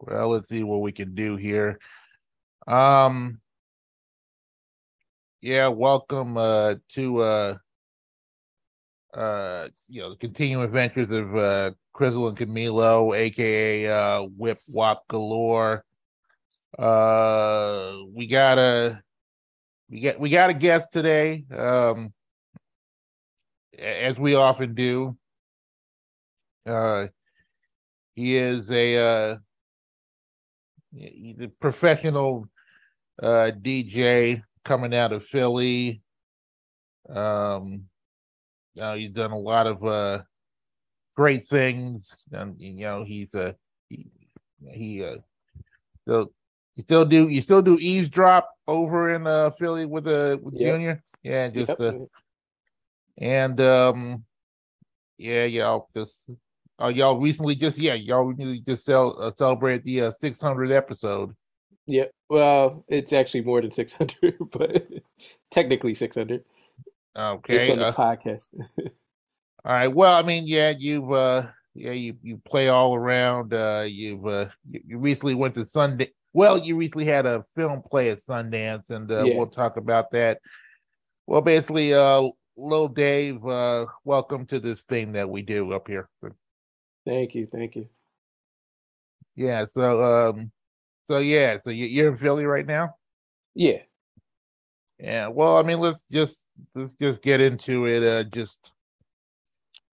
Well, let's see what we can do here. Um, yeah, welcome uh to uh uh you know the continuing adventures of uh Crizzle and Camilo, aka uh Whip Wop Galore. Uh we got a we got we got a guest today, um as we often do. Uh he is a uh he's a professional uh DJ coming out of Philly. Um, uh, he's done a lot of uh, great things, and you know he's a uh, he, he uh, still you still do you still do eavesdrop over in uh Philly with uh with yep. Junior, yeah, just yep. uh, and um, yeah, y'all just uh, y'all recently just yeah y'all recently just cel- uh, celebrate the uh, 600 episode yeah, well, it's actually more than 600, but technically 600. Okay. Based on the uh, podcast. all right. Well, I mean, yeah, you've uh yeah, you you play all around. Uh you've uh you, you recently went to Sunday. Well, you recently had a film play at Sundance and uh, yeah. we'll talk about that. Well, basically uh Lil Dave, uh welcome to this thing that we do up here. Thank you. Thank you. Yeah, so um so yeah, so you're in Philly right now. Yeah. Yeah. Well, I mean, let's just let's just get into it. Uh, just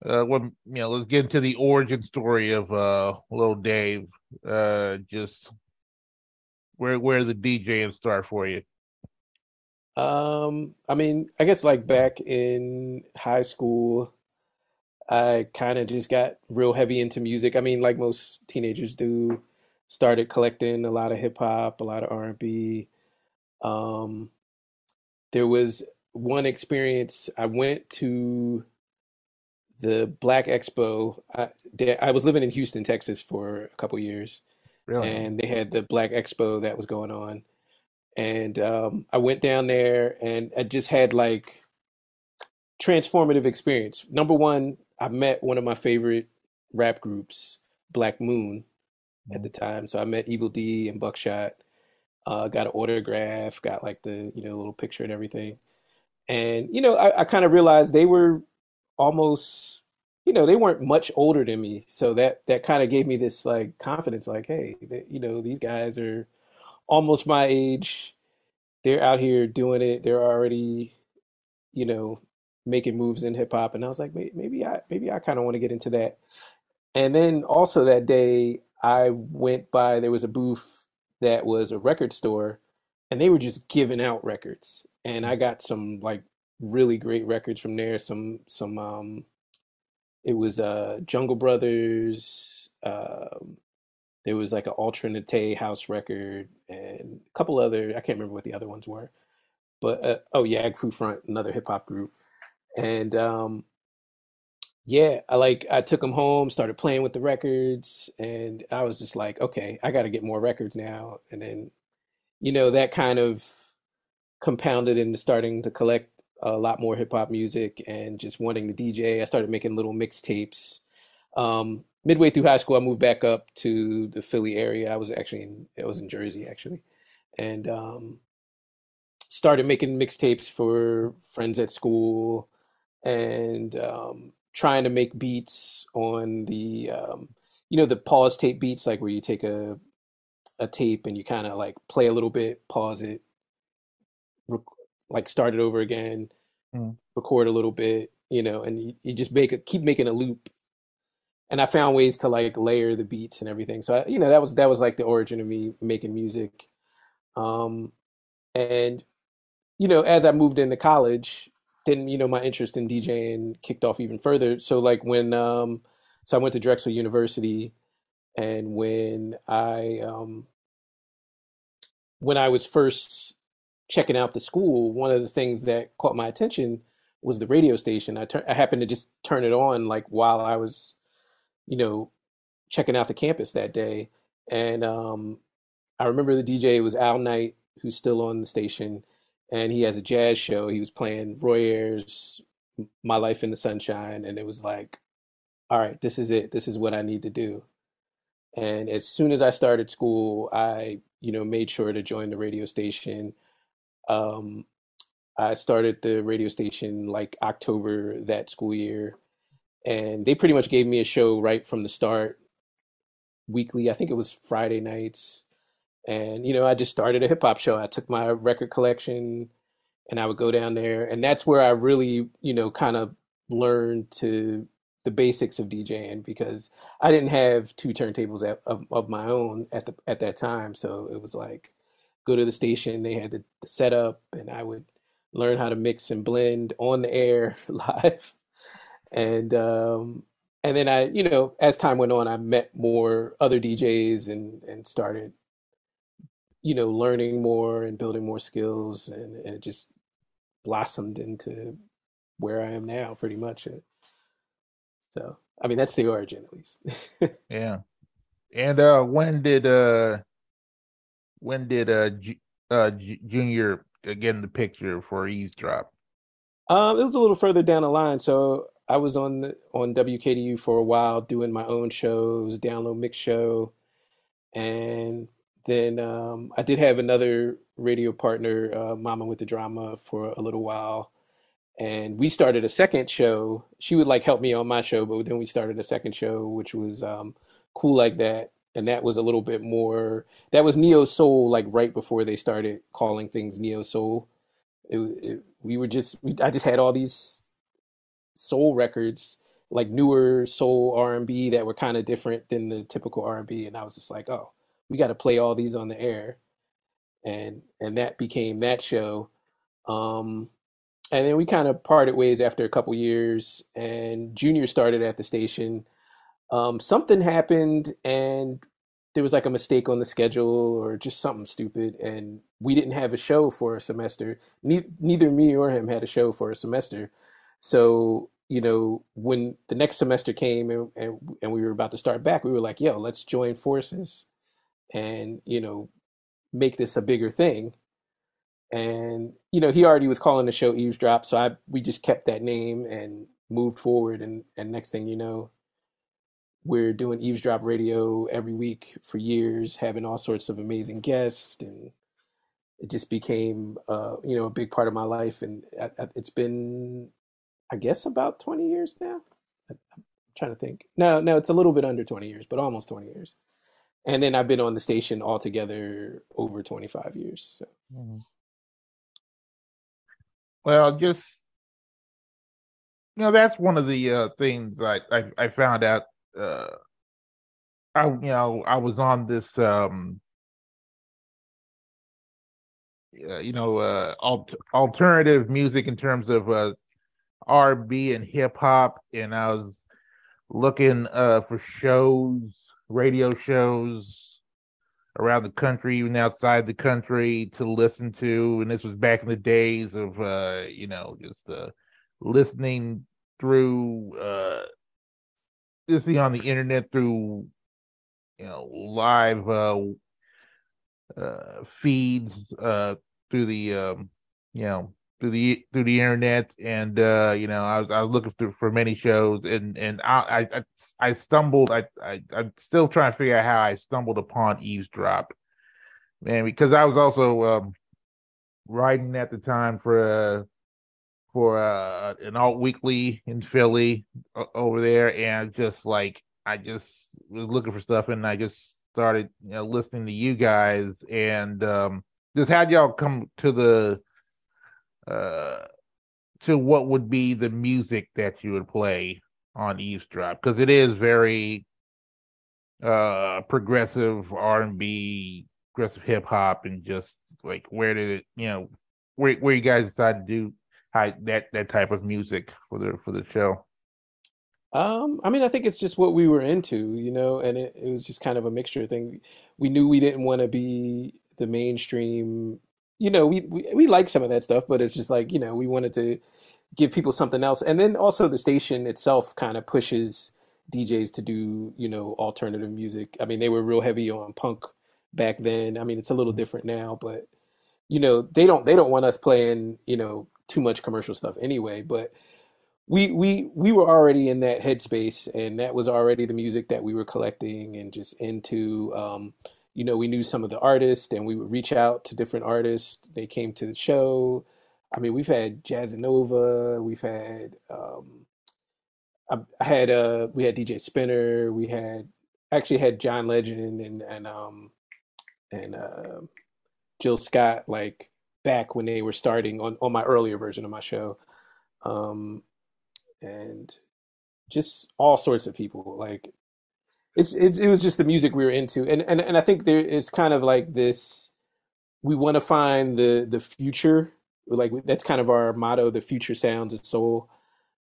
uh, when you know, let's get into the origin story of uh, little Dave. Uh, just where where the DJ DJing start for you. Um, I mean, I guess like back in high school, I kind of just got real heavy into music. I mean, like most teenagers do started collecting a lot of hip hop, a lot of R and B. Um, there was one experience. I went to the Black Expo. I, I was living in Houston, Texas, for a couple years, really? and they had the Black Expo that was going on. And um, I went down there, and I just had like transformative experience. Number one, I met one of my favorite rap groups, Black Moon, at the time. So I met Evil Dee and Buckshot. Uh, got an autograph, got like the you know little picture and everything. And you know, I, I kind of realized they were almost, you know, they weren't much older than me. So that that kind of gave me this like confidence, like, hey, they, you know, these guys are almost my age. They're out here doing it. They're already, you know, making moves in hip hop. And I was like, maybe I maybe I kind of want to get into that. And then also that day, I went by, there was a booth that was a record store and they were just giving out records. And I got some like really great records from there. Some, some, um, it was, uh, Jungle Brothers, um, there was like an alternate house record and a couple other, I can't remember what the other ones were, but, uh, oh, Yaggfu Front, another hip hop group. And, um, yeah, I like I took them home, started playing with the records, and I was just like, okay, I got to get more records now. And then, you know, that kind of compounded into starting to collect a lot more hip hop music and just wanting to DJ. I started making little mixtapes. Um, midway through high school, I moved back up to the Philly area. I was actually in it was in Jersey actually, and um, started making mixtapes for friends at school and um, trying to make beats on the um, you know the pause tape beats like where you take a a tape and you kind of like play a little bit pause it rec- like start it over again mm. record a little bit you know and you, you just make a keep making a loop. And i found ways to like layer the beats and everything. So I, you know that was that was like the origin of me making music. Um and you know as i moved into college then you know my interest in DJing kicked off even further. So like when um, so I went to Drexel University, and when I um, when I was first checking out the school, one of the things that caught my attention was the radio station. I I happened to just turn it on like while I was, you know, checking out the campus that day, and um, I remember the DJ was Al Knight, who's still on the station and he has a jazz show. He was playing Roy Ayers' My Life in the Sunshine, and it was like, all right, this is it. This is what I need to do. And as soon as I started school, I, you know, made sure to join the radio station. Um, I started the radio station like October that school year, and they pretty much gave me a show right from the start, weekly. I think it was Friday nights. And, you know, I just started a hip hop show. I took my record collection and I would go down there. And that's where I really, you know, kind of learned to the basics of DJing because I didn't have two turntables at, of, of my own at the at that time. So it was like go to the station, they had the, the setup, and I would learn how to mix and blend on the air live. And um, and then I, you know, as time went on, I met more other DJs and and started, you know, learning more and building more skills, and, and it just blossomed into where I am now, pretty much. So, I mean, that's the origin, at least. yeah. And uh, when did uh, when did uh, G- uh, G- Junior get in the picture for Eavesdrop? Um, it was a little further down the line. So I was on the, on WKDU for a while doing my own shows, download mix show, and then um, I did have another radio partner, uh, Mama with the Drama, for a little while, and we started a second show. She would like help me on my show, but then we started a second show, which was um, cool like that, and that was a little bit more. That was neo soul, like right before they started calling things neo soul. It, it, we were just, we, I just had all these soul records like newer soul R&B that were kind of different than the typical R&B and I was just like, "Oh, we got to play all these on the air." And and that became that show. Um and then we kind of parted ways after a couple years and Junior started at the station. Um something happened and there was like a mistake on the schedule or just something stupid and we didn't have a show for a semester. Ne- neither me or him had a show for a semester. So, you know, when the next semester came and, and, and we were about to start back, we were like, yo, let's join forces and, you know, make this a bigger thing. And, you know, he already was calling the show Eavesdrop. So I, we just kept that name and moved forward. And, and next thing you know, we're doing Eavesdrop Radio every week for years, having all sorts of amazing guests. And it just became, uh, you know, a big part of my life. And it's been I guess about 20 years now. I'm trying to think. No, no, it's a little bit under 20 years, but almost 20 years. And then I've been on the station altogether over 25 years. So. Mm-hmm. Well, just you know, that's one of the uh, things I, I, I found out. Uh, I you know I was on this um, uh, you know uh, alt- alternative music in terms of uh, R&B and hip hop, and I was looking uh, for shows, radio shows around the country, even outside the country, to listen to. And this was back in the days of, uh, you know, just uh, listening through, uh, listening on the internet through, you know, live uh, uh, feeds uh, through the, um, you know, through the through the internet, and uh, you know, I was I was looking through for many shows, and and I I I stumbled. I, I I'm still trying to figure out how I stumbled upon Eavesdrop, man, because I was also um, writing at the time for uh, for uh, an alt weekly in Philly uh, over there, and just like I just was looking for stuff, and I just started you know listening to you guys, and um, just had y'all come to the uh, to what would be the music that you would play on Eavesdrop because it is very uh progressive R&B, progressive hip hop, and just like where did it, you know, where where you guys decided to do how, that that type of music for the for the show? Um, I mean, I think it's just what we were into, you know, and it, it was just kind of a mixture thing. We knew we didn't want to be the mainstream you know, we, we we like some of that stuff, but it's just like you know, we wanted to give people something else, and then also the station itself kind of pushes DJs to do you know alternative music. I mean, they were real heavy on punk back then. I mean, it's a little different now, but you know, they don't they don't want us playing you know too much commercial stuff anyway. But we we we were already in that headspace, and that was already the music that we were collecting and just into. Um, you know, we knew some of the artists, and we would reach out to different artists. They came to the show. I mean, we've had Jazzanova, we've had um, I, I had uh, we had DJ Spinna, we had actually had John Legend and and um and uh, Jill Scott like back when they were starting on on my earlier version of my show. Um, and just all sorts of people. Like it's, it, it was just the music we were into, and and and I think there is kind of like this. We want to find the the future, like that's kind of our motto: the future sounds and soul.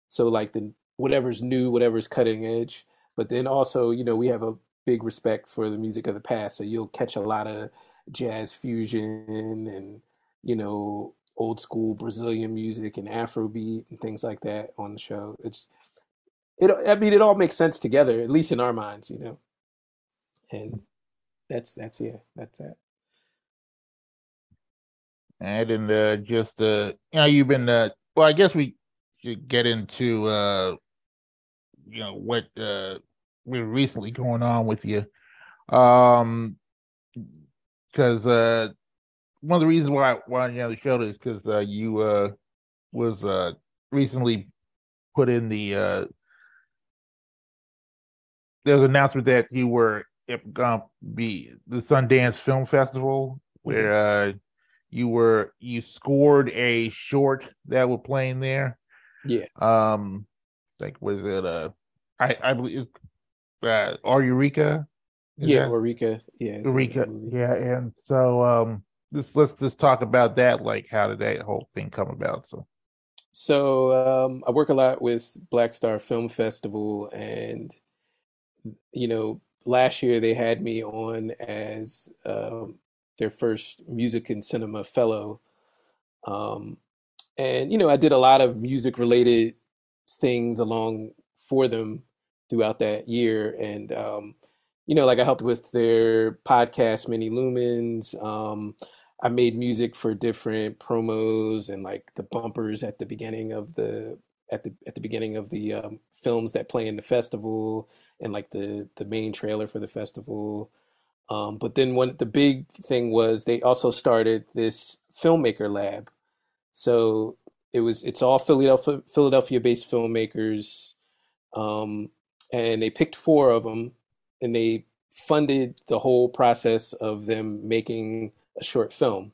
So like the whatever's new, whatever's cutting edge, but then also you know we have a big respect for the music of the past. So you'll catch a lot of jazz fusion and you know old school Brazilian music and Afrobeat and things like that on the show. It's it. I mean, it all makes sense together, at least in our minds, you know. And that's that's yeah, that's it. And then uh, just uh, you know, you've been uh, well. I guess we should get into uh, you know what uh, we're recently going on with you, um, because uh one of the reasons why why you know the show is because uh, you uh, was uh, recently put in the uh, there was an announcement that you were to be the Sundance Film Festival where uh, you were you scored a short that was playing there. Yeah. Um, like was it uh I I believe uh or Ourika? yeah, Ourika. Yeah. Ourika. Yeah, and so um let's let's just talk about that. Like, how did that whole thing come about? So, so um, I work a lot with Black Star Film Festival, and you know, last year they had me on as um, their first music and cinema fellow. Um, and you know, I did a lot of music related things along for them throughout that year, and um, you know, like I helped with their podcast, Many Lumens. Um, I made music for different promos and like the bumpers at the beginning of the at the at the beginning of the um, films that play in the festival and like the the main trailer for the festival. Um, but then one the big thing was they also started this filmmaker lab. So it was it's all Philadelphia Philadelphia based filmmakers, um, and they picked four of them and they funded the whole process of them making a short film.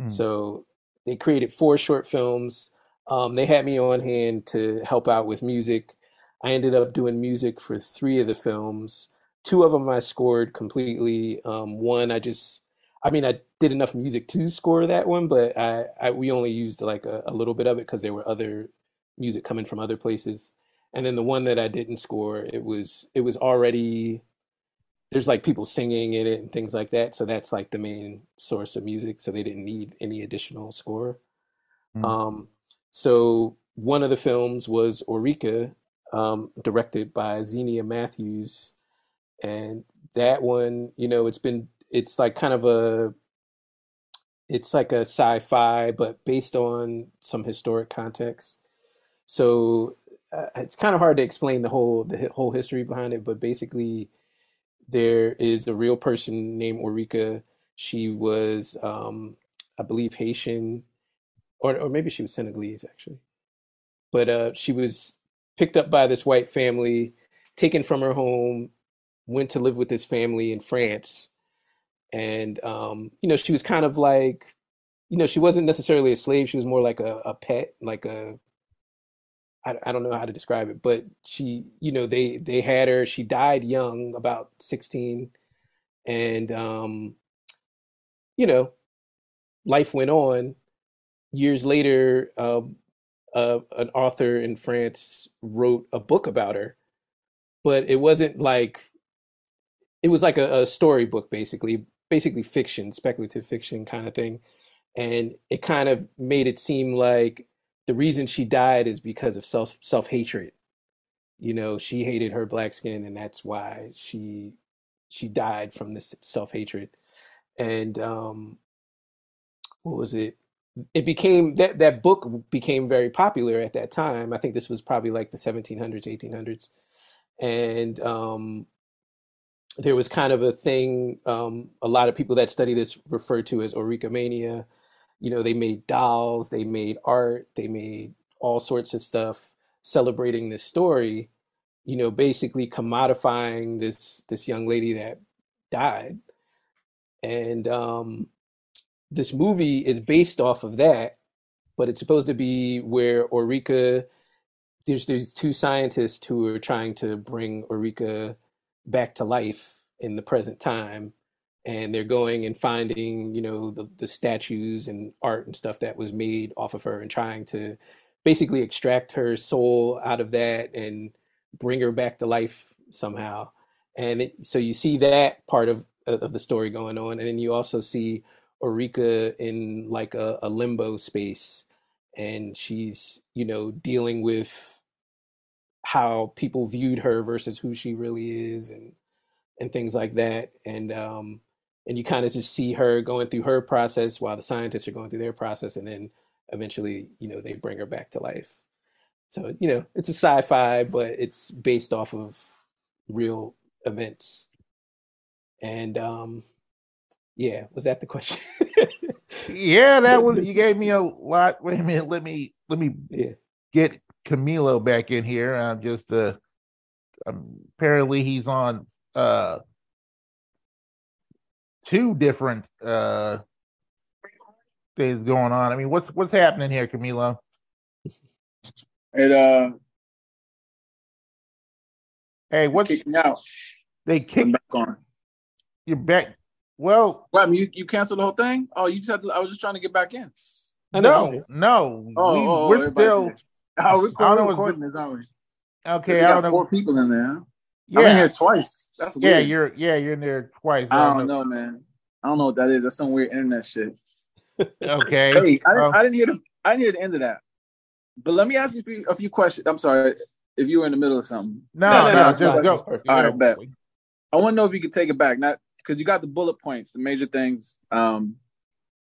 Mm. So they created four short films. Um, they had me on hand to help out with music. I ended up doing music for three of the films. Two of them I scored completely. Um, one I just, I mean, I did enough music to score that one, but I, I we only used like a, a little bit of it because there were other music coming from other places. And then the one that I didn't score, it was it was already there's like people singing in it and things like that. So that's like the main source of music. So they didn't need any additional score. Mm. Um, so one of the films was Ourika, um, directed by Xenia Matthews, and that one, you know, it's been it's like kind of a it's like a sci-fi, but based on some historic context. So uh, it's kind of hard to explain the whole the whole history behind it, but basically there is a real person named Ourika. She was, um, I believe, Haitian, or or maybe she was Senegalese actually. But uh, she was picked up by this white family, taken from her home, went to live with his family in France, and um, you know she was kind of like, you know, she wasn't necessarily a slave. She was more like a, a pet, like a I, I don't know how to describe it, but she, you know, they they had her. She died young, about sixteen, and um, you know, life went on. Years later, uh, an author in France wrote a book about her, but it wasn't like it was like a, a storybook, basically, basically fiction, speculative fiction kind of thing, and it kind of made it seem like the reason she died is because of self self hatred. You know, she hated her black skin, and that's why she she died from this self hatred. And um, what was it? it became that that book became very popular at that time. I think this was probably like the 1700s, 1800s, and um, there was kind of a thing. Um, a lot of people that study this refer to as Ourika mania. You know, they made dolls, they made art, they made all sorts of stuff celebrating this story. You know, basically commodifying this this young lady that died, and um, this movie is based off of that, but it's supposed to be where Ourika. There's there's two scientists who are trying to bring Ourika back to life in the present time, and they're going and finding you know the the statues and art and stuff that was made off of her and trying to basically extract her soul out of that and bring her back to life somehow. And it, so you see that part of of the story going on, and then you also see Ourika in like a, a limbo space and she's, you know, dealing with how people viewed her versus who she really is and and things like that. And um and you kind of just see her going through her process while the scientists are going through their process and then eventually, you know, they bring her back to life. So, you know, it's a sci-fi, but it's based off of real events. And um yeah, was that the question? yeah, that was. You gave me a lot. Wait a minute. Let me let me yeah. get Camilo back in here. I'm just uh, um, apparently he's on uh two different uh things going on. I mean, what's what's happening here, Camilo? It uh. Hey, what's kicking out? They kicked back on. You're back. Well, well, I mean, you, you canceled the whole thing. Oh, you just had to, I was just trying to get back in. No, no, oh, we, oh, we're still. Oh, we're, we're recording this, aren't we? Okay, I don't know. Four people in there. Yeah, I'm in here twice. That's weird. yeah. You're yeah, you're in there twice. I don't, I don't know. know. man. I don't know what that is. That's some weird internet shit. okay. hey, I, um, I, didn't hear the I didn't hear the end of that. But let me ask you a few questions. I'm sorry if you were in the middle of something. No, no, no, no just go. All right, bet. I want to know if you could take it back. Not because you got the bullet points, the major things. Um,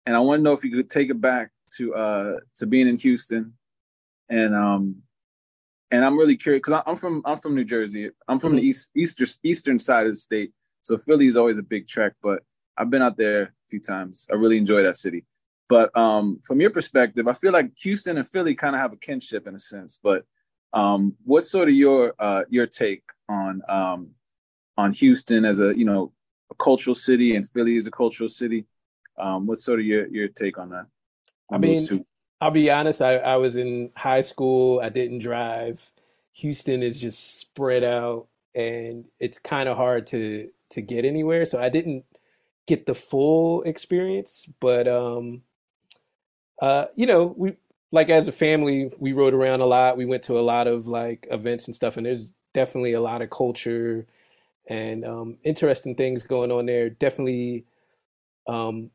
and I want to know if you could take it back to uh to being in Houston, and um, and I'm really curious because I'm from I'm from New Jersey. I'm from mm-hmm. the east eastern eastern side of the state, so Philly is always a big trek. But I've been out there a few times. I really enjoy that city. But um, from your perspective, I feel like Houston and Philly kind of have a kinship in a sense. But um, what's sort of your uh, your take on um, on Houston as a you know a cultural city and Philly is a cultural city. Um, what's sort of your, your take on that? On I mean, I'll be honest. I, I was in high school. I didn't drive. Houston is just spread out, and it's kind of hard to to get anywhere. So I didn't get the full experience. But um, uh, you know, we like as a family, we rode around a lot. We went to a lot of like events and stuff, and there's definitely a lot of culture and um, interesting things going on there. Definitely, um,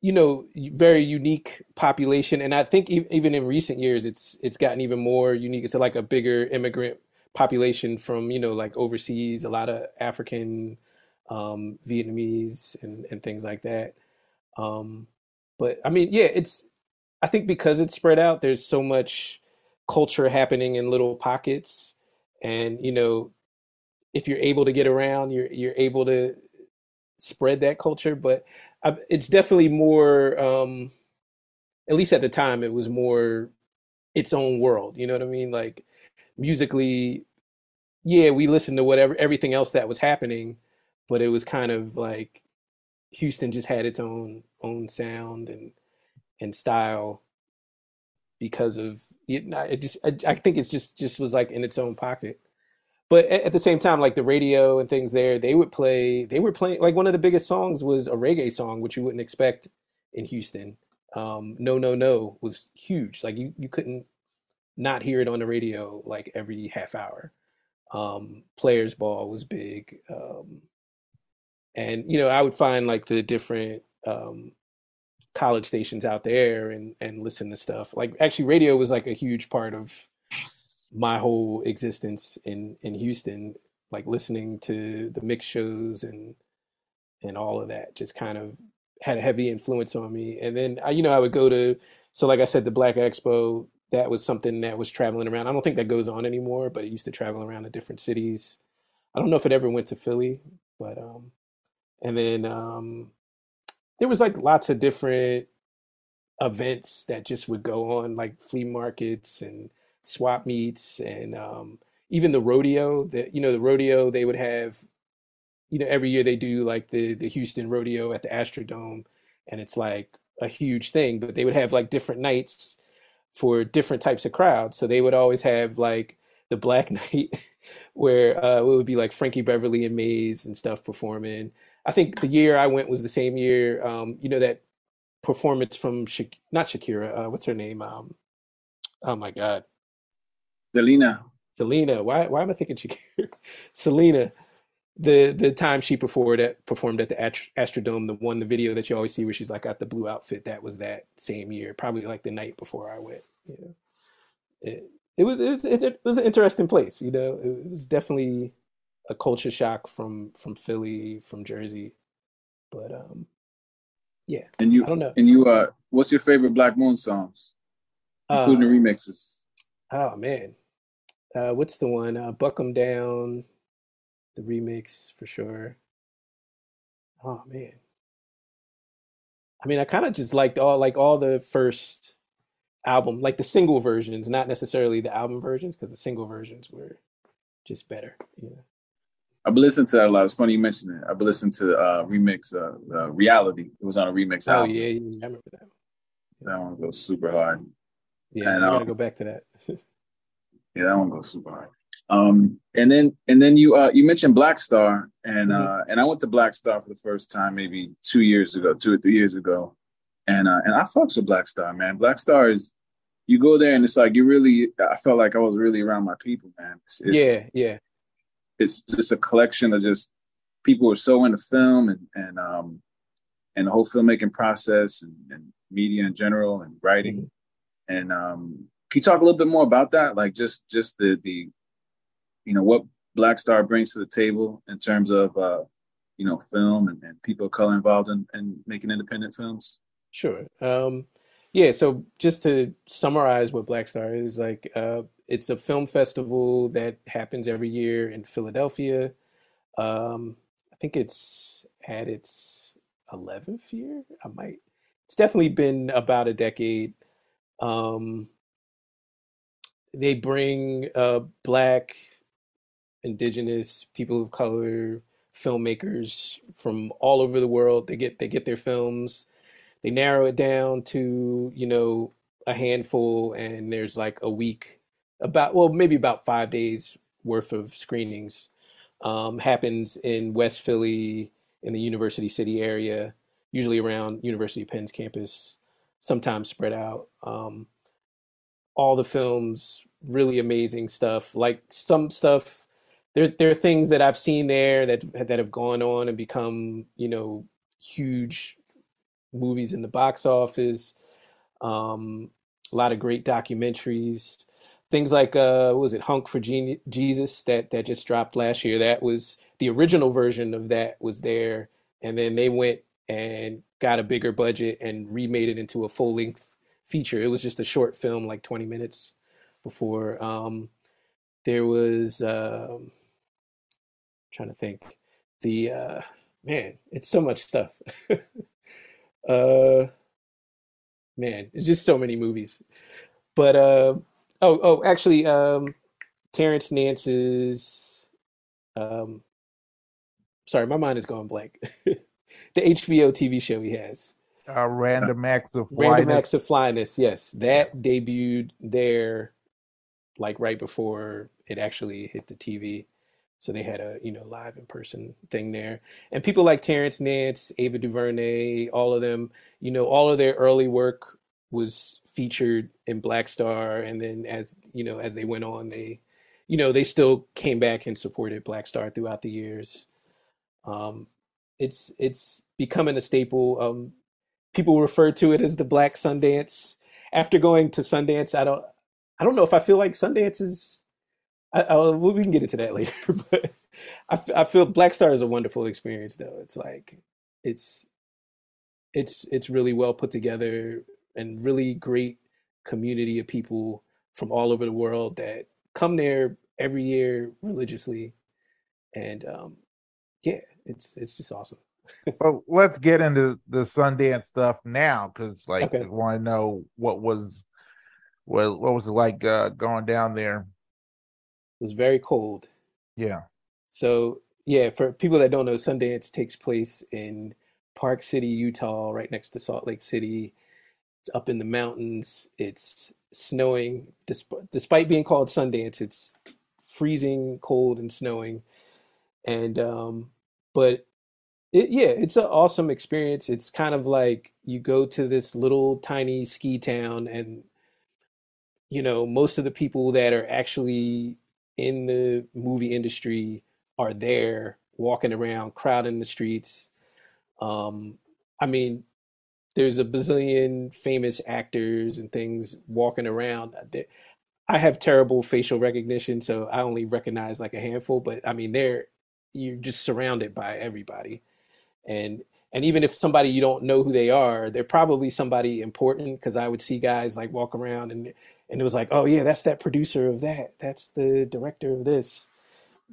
you know, very unique population, and I think even in recent years, it's it's gotten even more unique. It's like a bigger immigrant population from you know like overseas, a lot of African, um, Vietnamese, and and things like that. Um, but I mean, yeah, it's I think because it's spread out, there's so much culture happening in little pockets, and you know if you're able to get around, you're you're able to spread that culture. But It's definitely more, um, at least at the time, it was more its own world. You know what I mean? Like musically, yeah, we listened to whatever everything else that was happening, but it was kind of like Houston just had its own own sound and and style because of it. It just I, I think it's just just was like in its own pocket but at the same time, like the radio and things there, they would play. They were playing like one of the biggest songs was a reggae song, which you wouldn't expect in Houston. Um, no, no, no was huge. Like you, you couldn't not hear it on the radio like every half hour. Um, Players Ball was big, um, and you know I would find like the different um, college stations out there and and listen to stuff. Like actually, radio was like a huge part of my whole existence in in Houston, like listening to the mix shows and and all of that, just kind of had a heavy influence on me. And then I, you know, I would go to so like I said, the Black Expo. That was something that was traveling around. I don't think that goes on anymore, but it used to travel around to different cities. I don't know if it ever went to Philly, but um, and then um, there was like lots of different events that just would go on, like flea markets and swap meets, and um, even the rodeo. That you know, the rodeo they would have, you know, every year they do like the the Houston rodeo at the Astrodome, and it's like a huge thing. But they would have like different nights for different types of crowds. So they would always have like the Black Night, where uh, it would be like Frankie Beverly and Maze and stuff performing. I think the year I went was the same year. Um, you know that performance from Sha- not Shakira. Uh, what's her name? Um, oh my God, Selena. Selena. Why? Why am I thinking Shakira? Selena. The the time she performed at performed at the Astrodome, the one the video that you always see where she's like got the blue outfit. That was that same year, probably like the night before I went. You know, it it was it, it, it was an interesting place. You know, it was definitely a culture shock from from Philly, from Jersey, but um, yeah. And you, I don't know. And you, uh, what's your favorite Black Moon songs, including uh, remixes? Oh man, uh, what's the one? Uh, Buck 'em down, the remix for sure. Oh man. I mean, I kind of just liked all like all the first album, like the single versions, not necessarily the album versions, because the single versions were just better. You know. I've been listening to that a lot. It's funny you mentioned it. I've been listening to uh remix uh, uh Reality. It was on a remix oh, album. yeah, yeah, I remember that. That one goes super hard. Yeah, and, I'm gonna uh, go back to that. yeah, that one goes super hard. Um, and then and then you uh you mentioned Black Star and mm-hmm. uh and I went to Black Star for the first time maybe two years ago, two or three years ago. And uh and I fucks with Black Star, man. Black Star is you go there and it's like you really I felt like I was really around my people, man. It's, it's, yeah, yeah it's just a collection of just people who are so into film and and um and the whole filmmaking process and, and media in general and writing. Mm-hmm. And um you talk a little bit more about that? Like just just the the you know what Black Star brings to the table in terms of uh you know film and, and people of color involved in, in making independent films? Sure. Um yeah, so just to summarize what Black Star is, like uh, it's a film festival that happens every year in Philadelphia. Um, I think it's at its 11th year. I might, it's definitely been about a decade. Um, they bring uh, Black, Indigenous, people of color, filmmakers from all over the world. They get they get their films they narrow it down to you know a handful and there's like a week about well maybe about five days worth of screenings um, happens in west philly in the university city area usually around university of penn's campus sometimes spread out um, all the films really amazing stuff. Like some stuff there, there are things that i've seen there that that have gone on and become you know huge movies in the box office, um, a lot of great documentaries, things like uh, was it Honk for Gene- Jesus that that just dropped last year. That was the original version of that was there, and then they went and got a bigger budget and remade it into a full length feature. It was just a short film, like 20 minutes before. Um, there was um, trying to think the uh, man, it's so much stuff. Uh, man, it's just so many movies. But uh, oh, oh, actually, um, Terrence Nance's. Um, sorry, my mind is going blank. the HBO TV show he has. Uh, Random Acts of Flyness. Random Acts of Flyness, yes. That debuted there like right before it actually hit the TV. So they had a you know live in person thing there, and people like Terrence Nance, Ava DuVernay, all of them, you know, all of their early work was featured in Black Star, and then as you know as they went on, they, you know, they still came back and supported Black Star throughout the years. Um, it's it's becoming a staple. Um, people refer to it as the Black Sundance. After going to Sundance, I don't I don't know if I feel like Sundance is I, I, we can get into that later, but I, I feel Black Star is a wonderful experience though. It's like it's it's it's really well put together and really great community of people from all over the world that come there every year religiously, and um, yeah, it's it's just awesome. Well, let's get into the Sundance stuff now, because like Okay. I want to know what was what what was it like uh, going down there? It was very cold. Yeah, So yeah, for people that don't know, Sundance takes place in Park City, Utah, right next to Salt Lake City. It's up in the mountains. It's snowing. Despite, despite being called Sundance, it's freezing cold and snowing. And um, but it, yeah, it's an awesome experience. It's kind of like you go to this little tiny ski town, and you know, most of the people that are actually in the movie industry are there walking around, crowding the streets. Um, I mean, there's a bazillion famous actors and things walking around. I have terrible facial recognition, so I only recognize like a handful, but I mean, they're you're just surrounded by everybody. And and even if somebody you don't know who they are, they're probably somebody important because I would see guys like walk around and and it was like, oh yeah, that's that producer of that. That's the director of this.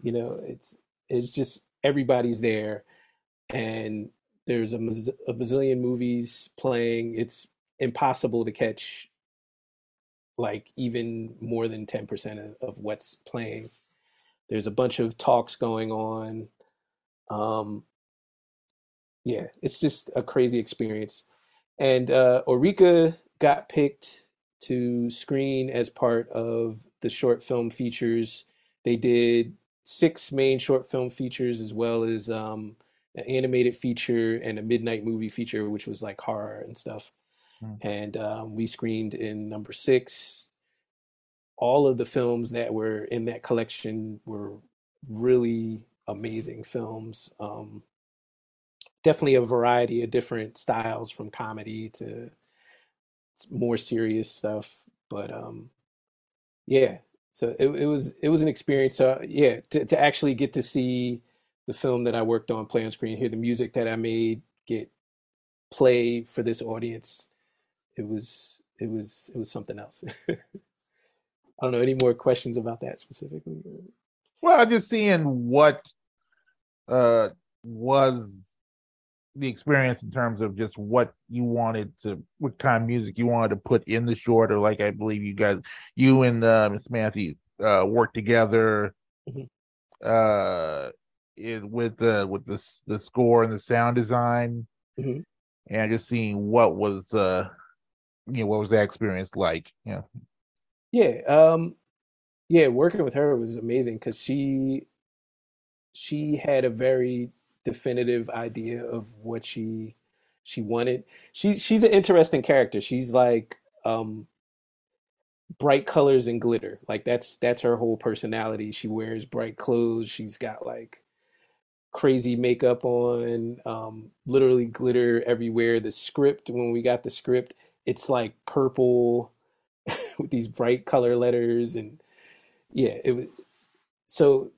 You know, it's it's just everybody's there and there's a, a bazillion movies playing. It's impossible to catch like even more than 10% of, of what's playing. There's a bunch of talks going on. Um, yeah, it's just a crazy experience. And uh, Ourika got picked to screen as part of the short film features. They did six main short film features as well as um, an animated feature and a midnight movie feature, which was like horror and stuff. Mm. And um, we screened in number six. All of the films that were in that collection were really amazing films. Um, definitely a variety of different styles from comedy to more serious stuff. But um, yeah, so it, it was it was an experience. So yeah, to, to actually get to see the film that I worked on play on screen, hear the music that I made get play for this audience, it was it was it was something else. I don't know any more questions about that specifically. well, I'm just seeing what uh was the experience in terms of just what you wanted to what kind of music you wanted to put in the short or like i believe you guys you and uh miss matthew uh worked together Mhm. uh in, with the with the the score and the sound design Mhm. and just seeing what was uh you know what was that experience like yeah Yeah, um, yeah, working with her was amazing because she she had a very definitive idea of what she she wanted. She she's an interesting character. She's like um bright colors and glitter. Like that's that's her whole personality. She wears bright clothes. She's got like crazy makeup on, um, literally glitter everywhere. The script, when we got the script, it's like purple with these bright color letters and yeah, it was so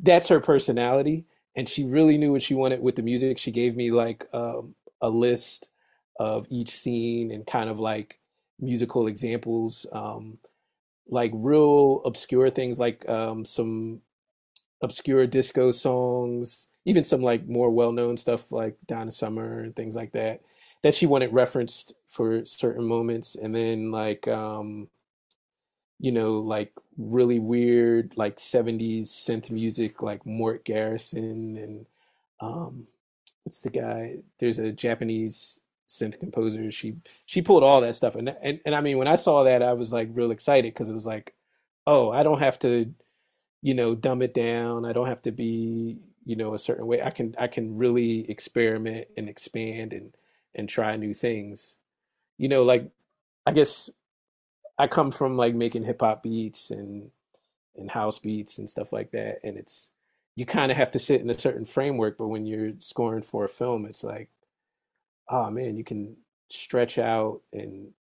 that's her personality and she really knew what she wanted with the music. She gave me like um, a list of each scene and kind of like musical examples, um, like real obscure things like um, some obscure disco songs, even some like more well-known stuff like Donna Summer and things like that that she wanted referenced for certain moments and then like um you know like really weird like 70s synth music like Mort Garson and um what's the guy there's a Japanese synth composer she she pulled all that stuff and and, and I mean when I saw that I was like real excited because it was like oh I don't have to you know, dumb it down. I don't have to be, you know, a certain way. I can I can really experiment and expand and and try new things. You know, like I guess I come from like making hip hop beats and and house beats and stuff like that, and it's you kind of have to sit in a certain framework, but when you're scoring for a film, it's like, oh man, you can stretch out and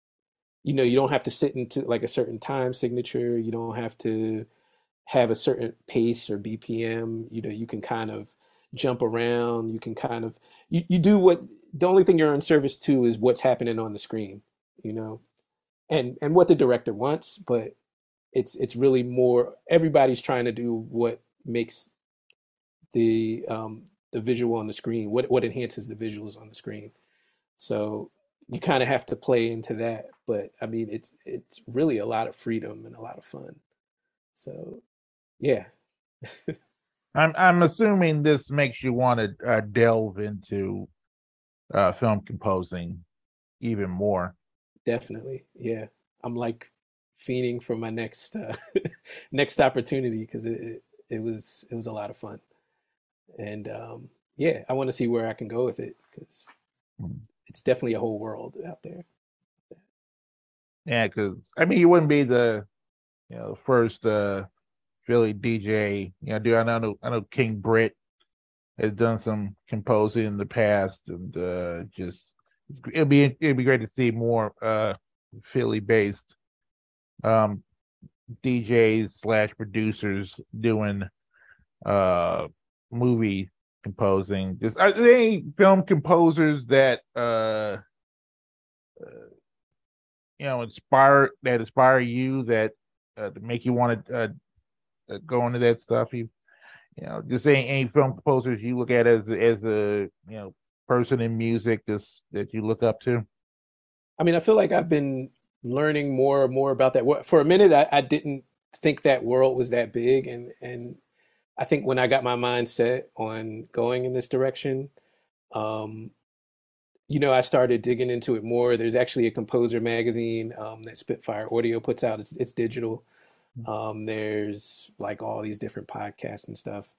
you know, you don't have to sit into like a certain time signature. You don't have to have a certain pace or BPM. You know, you can kind of jump around. You can kind of you, you do what the only thing you're in service to is what's happening on the screen, you know, and and what the director wants, but it's it's really more everybody's trying to do what makes the um the visual on the screen, what what enhances the visuals on the screen. So you kind of have to play into that, but I mean it's it's really a lot of freedom and a lot of fun. So yeah. I'm I'm assuming this makes you want to uh, delve into uh, film composing even more. Definitely, yeah. I'm like fiending for my next uh, next opportunity because it, it, it was it was a lot of fun, and um, yeah, I want to see where I can go with it because mm. it's definitely a whole world out there. Yeah, because I mean, you wouldn't be the you know first uh Philly DJ. You know, do I know I know King Britt has done some composing in the past, and uh just it'd be it'd be great to see more uh Philly based um DJs slash producers doing uh movie composing. Just are there any film composers that uh, uh you know inspire that inspire you that uh, make you want to uh, go into that stuff? You, you know, just any, any film composers you look at as as a you know person in music just that you look up to. I mean, I feel like I've been learning more and more about that. For a minute, I, I didn't think that world was that big, and and I think when I got my mind set on going in this direction, um, you know, I started digging into it more. There's actually a composer magazine um, that Spitfire Audio puts out. It's, it's digital, um, there's like all these different podcasts and stuff.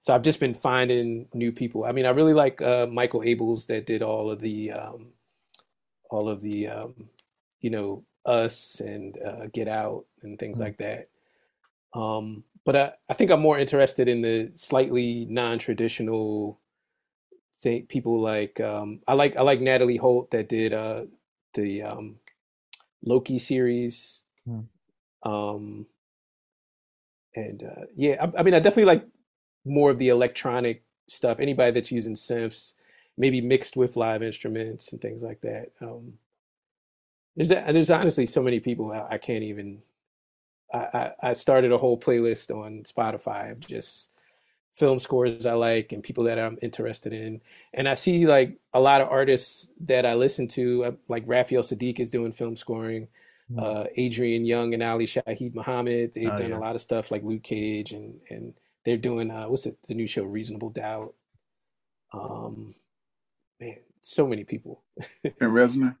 So I've just been finding new people. I mean, I really like uh, Michael Abels that did all of the, um, all of the, um, you know, Us and uh, Get Out and things mm-hmm. like that. Um, but I, I think I'm more interested in the slightly non-traditional say people like um, I like I like Natalie Holt that did uh, the um, Loki series. Mm. Um, and uh, yeah, I, I, mean, I definitely like more of the electronic stuff. Anybody that's using synths, maybe mixed with live instruments and things like that. Um, there's there's honestly so many people I, I can't even. I, I started a whole playlist on Spotify of just film scores I like and people that I'm interested in. And I see like a lot of artists that I listen to, uh, like Raphael Saadiq is doing film scoring. Mm-hmm. uh, Adrian Younge and Ali Shaheed Muhammad. They've oh, done yeah. a lot of stuff like Luke Cage, and and they're doing uh, what's it, the new show Reasonable Doubt. Um, man, so many people. Trent Reznor.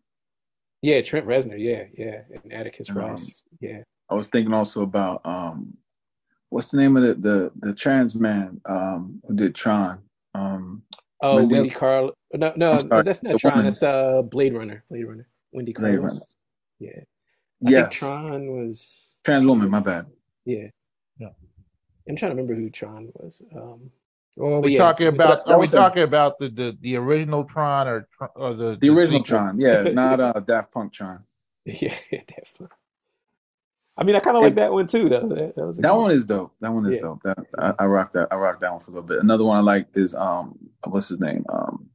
Yeah, Trent Reznor. Yeah, yeah, and Atticus um, Ross. Yeah. I was thinking also about um, what's the name of the the, the trans man um, who did Tron. Um, oh, Wendy, Wendy Carl. No, no, that's not the Tron. Woman. It's uh, Blade Runner. Blade Runner. Wendy Carlos. Yeah. I yes. Tron was trans woman. My bad. Yeah. Yeah. I'm trying to remember who Tron was. Um, well, are we yeah, talking about? Are we talking about the, the the original Tron or or the the original Tron? Yeah, not uh, Daft Punk Tron. Yeah, Daft Punk. I mean, I kind of like that one too, though. That, that, that one is dope. That one is yeah. dope. That I, I rock that. I rock that one for a little bit. Another one I like is um, what's his name? Um,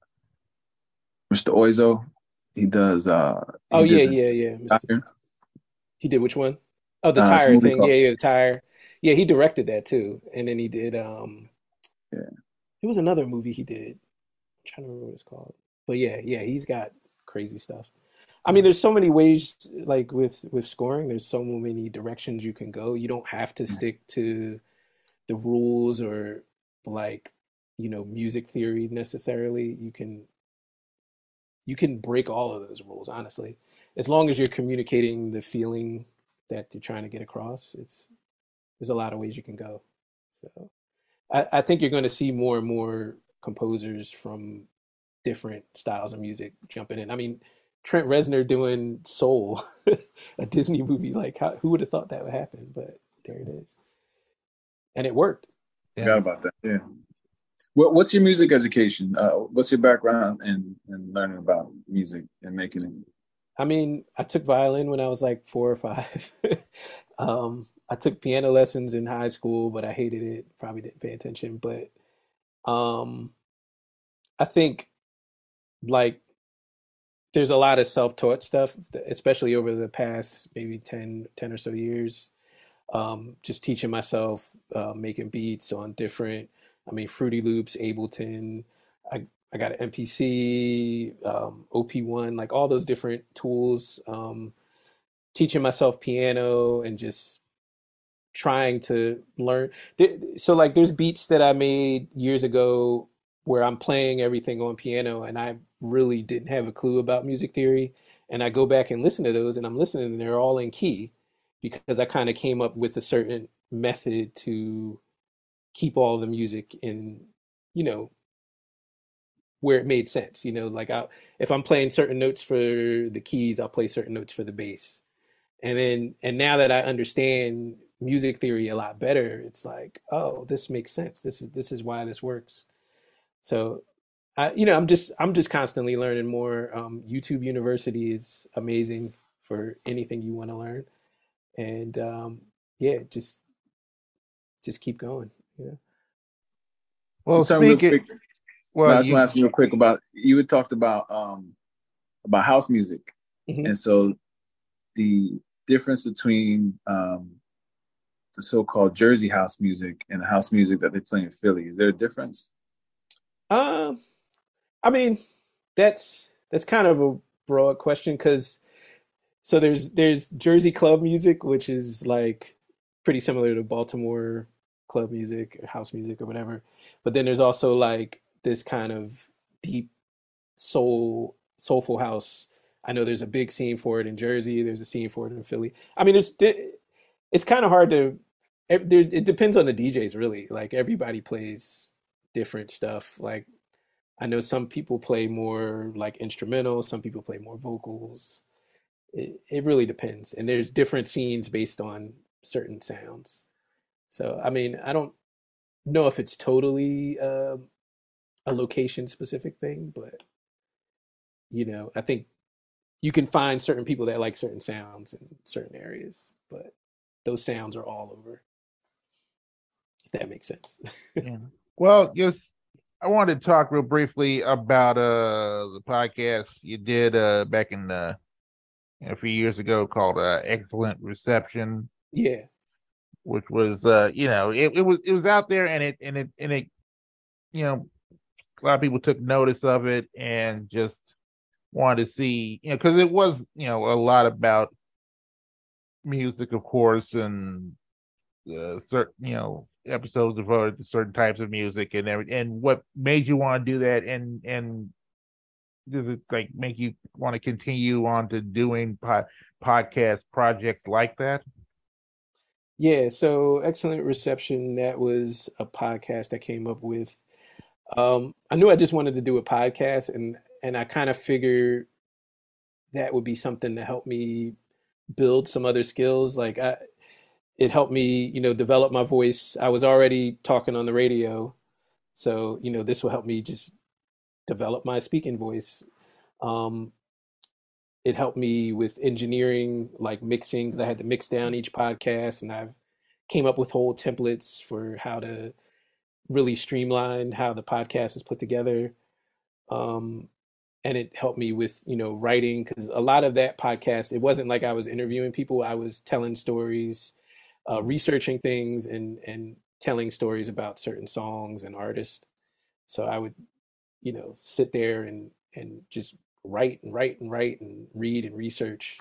Mr. Oizo. He does. uh he Oh yeah, yeah, yeah. Mr. He did which one? Oh, the uh, tire thing. Called... Yeah, yeah, the tire. Yeah, he directed that too, and then he did. um Yeah, it was another movie he did. I'm trying to remember what it's called, but yeah, yeah, he's got crazy stuff. I mean, there's so many ways, like with with scoring. There's so many directions you can go. You don't have to stick to the rules or like you know music theory necessarily. You can you can break all of those rules honestly as long as you're communicating the feeling that you're trying to get across, it's there's a lot of ways you can go. So I, I think you're going to see more and more composers from different styles of music jumping in. I mean, Trent Reznor doing Soul, a Disney movie. Like, how, who would have thought that would happen? But there it is, and it worked. Yeah. Forgot about that. Yeah. What, what's your music education? Uh, what's your background in, in learning about music and making it? I mean, I took violin when I was like four or five. um, I took piano lessons in high school, but I hated it. Probably didn't pay attention. But um, I think like there's a lot of self-taught stuff, especially over the past maybe 10, 10 or so years. Um, just teaching myself, uh, making beats on different, I mean, Fruity Loops, Ableton. I, I got an MPC, um, OP1, like all those different tools. Um, teaching myself piano and just trying to learn. So like there's beats that I made years ago where I'm playing everything on piano and I really didn't have a clue about music theory. And I go back and listen to those and I'm listening and they're all in key because I kind of came up with a certain method to keep all the music in, you know, where it made sense. You know, like I, if I'm playing certain notes for the keys, I'll play certain notes for the bass. And then, and now that I understand music theory a lot better, it's like, oh, this makes sense. This is this is why this works. So, I you know I'm just I'm just constantly learning more. Um, YouTube University is amazing for anything you want to learn, and um, yeah, just just keep going. Yeah. Well, speaking, well, I just want to ask you real quick about you had talked about um about house music, mm-hmm. and so the difference between um the so-called Jersey house music and the house music that they play in Philly? Is there a difference? Um, I mean, that's that's kind of a broad question because so there's there's Jersey club music, which is like pretty similar to Baltimore club music, or house music, or whatever. But then there's also like this kind of deep soul, soulful house. I know there's a big scene for it in Jersey. There's a scene for it in Philly. I mean, it's it's kind of hard to it, depends on the DJs really. Like everybody plays different stuff. Like I know some people play more like instrumental, some people play more vocals. It it really depends, and there's different scenes based on certain sounds. So I mean, I don't know if it's totally uh, a location specific thing, but you know, I think you can find certain people that like certain sounds in certain areas, but those sounds are all over that makes sense. yeah. Well, just I wanted to talk real briefly about uh the podcast you did uh back in uh a few years ago called uh Excellent Reception. Yeah. Which was uh you know it, it was it was out there and it and it and it you know a lot of people took notice of it and just wanted to see you know because it was you know a lot about music of course and uh, certain you know episodes devoted to certain types of music and every and what made you want to do that and and does it like make you want to continue on to doing po- podcast projects like that? Yeah so excellent reception that was a podcast i came up with. Um i knew i just wanted to do a podcast and and i kind of figured that would be something to help me build some other skills. Like i it helped me, you know, develop my voice. I was already talking on the radio, so you know, this will help me just develop my speaking voice. Um, it helped me with engineering, like mixing, because I had to mix down each podcast, and I came up with whole templates for how to really streamline how the podcast is put together. Um, and it helped me with you know writing because a lot of that podcast it wasn't like i was interviewing people i was telling stories uh, researching things and and telling stories about certain songs and artists. So I would, you know, sit there and and just write and write and write and read and research,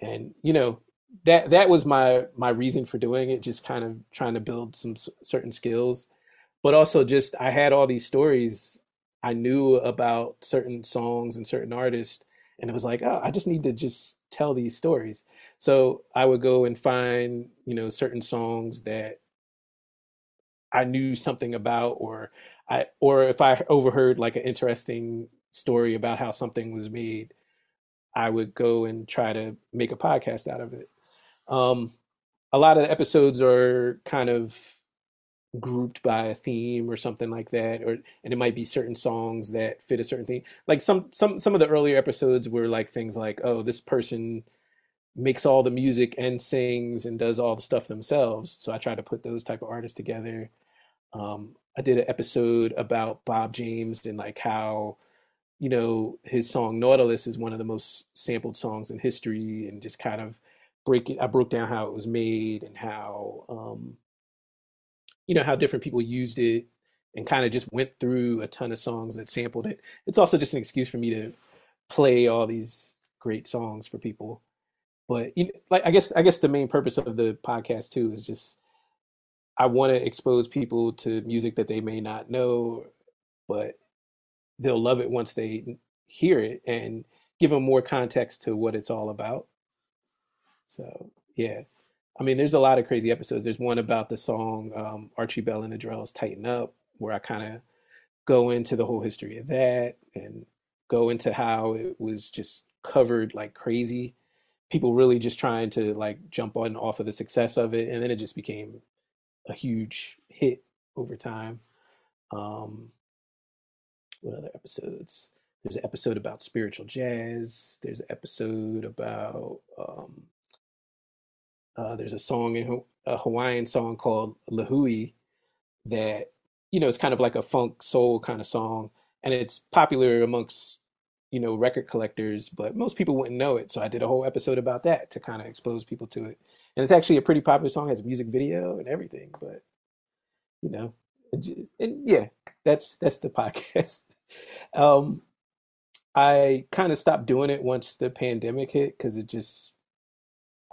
and you know that that was my my reason for doing it. Just kind of trying to build some certain skills, but also just I had all these stories I knew about certain songs and certain artists, and it was like, oh, I just need to just tell these stories. So I would go and find, you know, certain songs that I knew something about, or I, or if I overheard like an interesting story about how something was made, I would go and try to make a podcast out of it. Um, a lot of the episodes are kind of grouped by a theme or something like that or and it might be certain songs that fit a certain theme like some some some of the earlier episodes were like things like oh this person makes all the music and sings and does all the stuff themselves so i try to put those type of artists together um, i did an episode about bob james and like how you know, his song Nautilus is one of the most sampled songs in history, and just kind of break it. I broke down how it was made and how, um, you know, how different people used it, and kind of just went through a ton of songs that sampled it. It's also just an excuse for me to play all these great songs for people. But you know, like, I guess, I guess the main purpose of the podcast too is just I want to expose people to music that they may not know, but they'll love it once they hear it and give them more context to what it's all about. So, yeah. I mean, there's a lot of crazy episodes. There's one about the song um, Archie Bell and the Drells Tighten Up, where I kind of go into the whole history of that and go into how it was just covered like crazy. People really just trying to like jump on off of the success of it. And then it just became a huge hit over time. Um, what other episodes? There's an episode about spiritual jazz. There's an episode about um, uh, there's a song in a Hawaiian song called Lihue that you know it's kind of like a funk soul kind of song, and it's popular amongst you know record collectors, but most people wouldn't know it. So I did a whole episode about that to kind of expose people to it. And it's actually a pretty popular song, has a music video and everything. But you know, and yeah, that's that's the podcast. Um, I kind of stopped doing it once the pandemic hit because it just,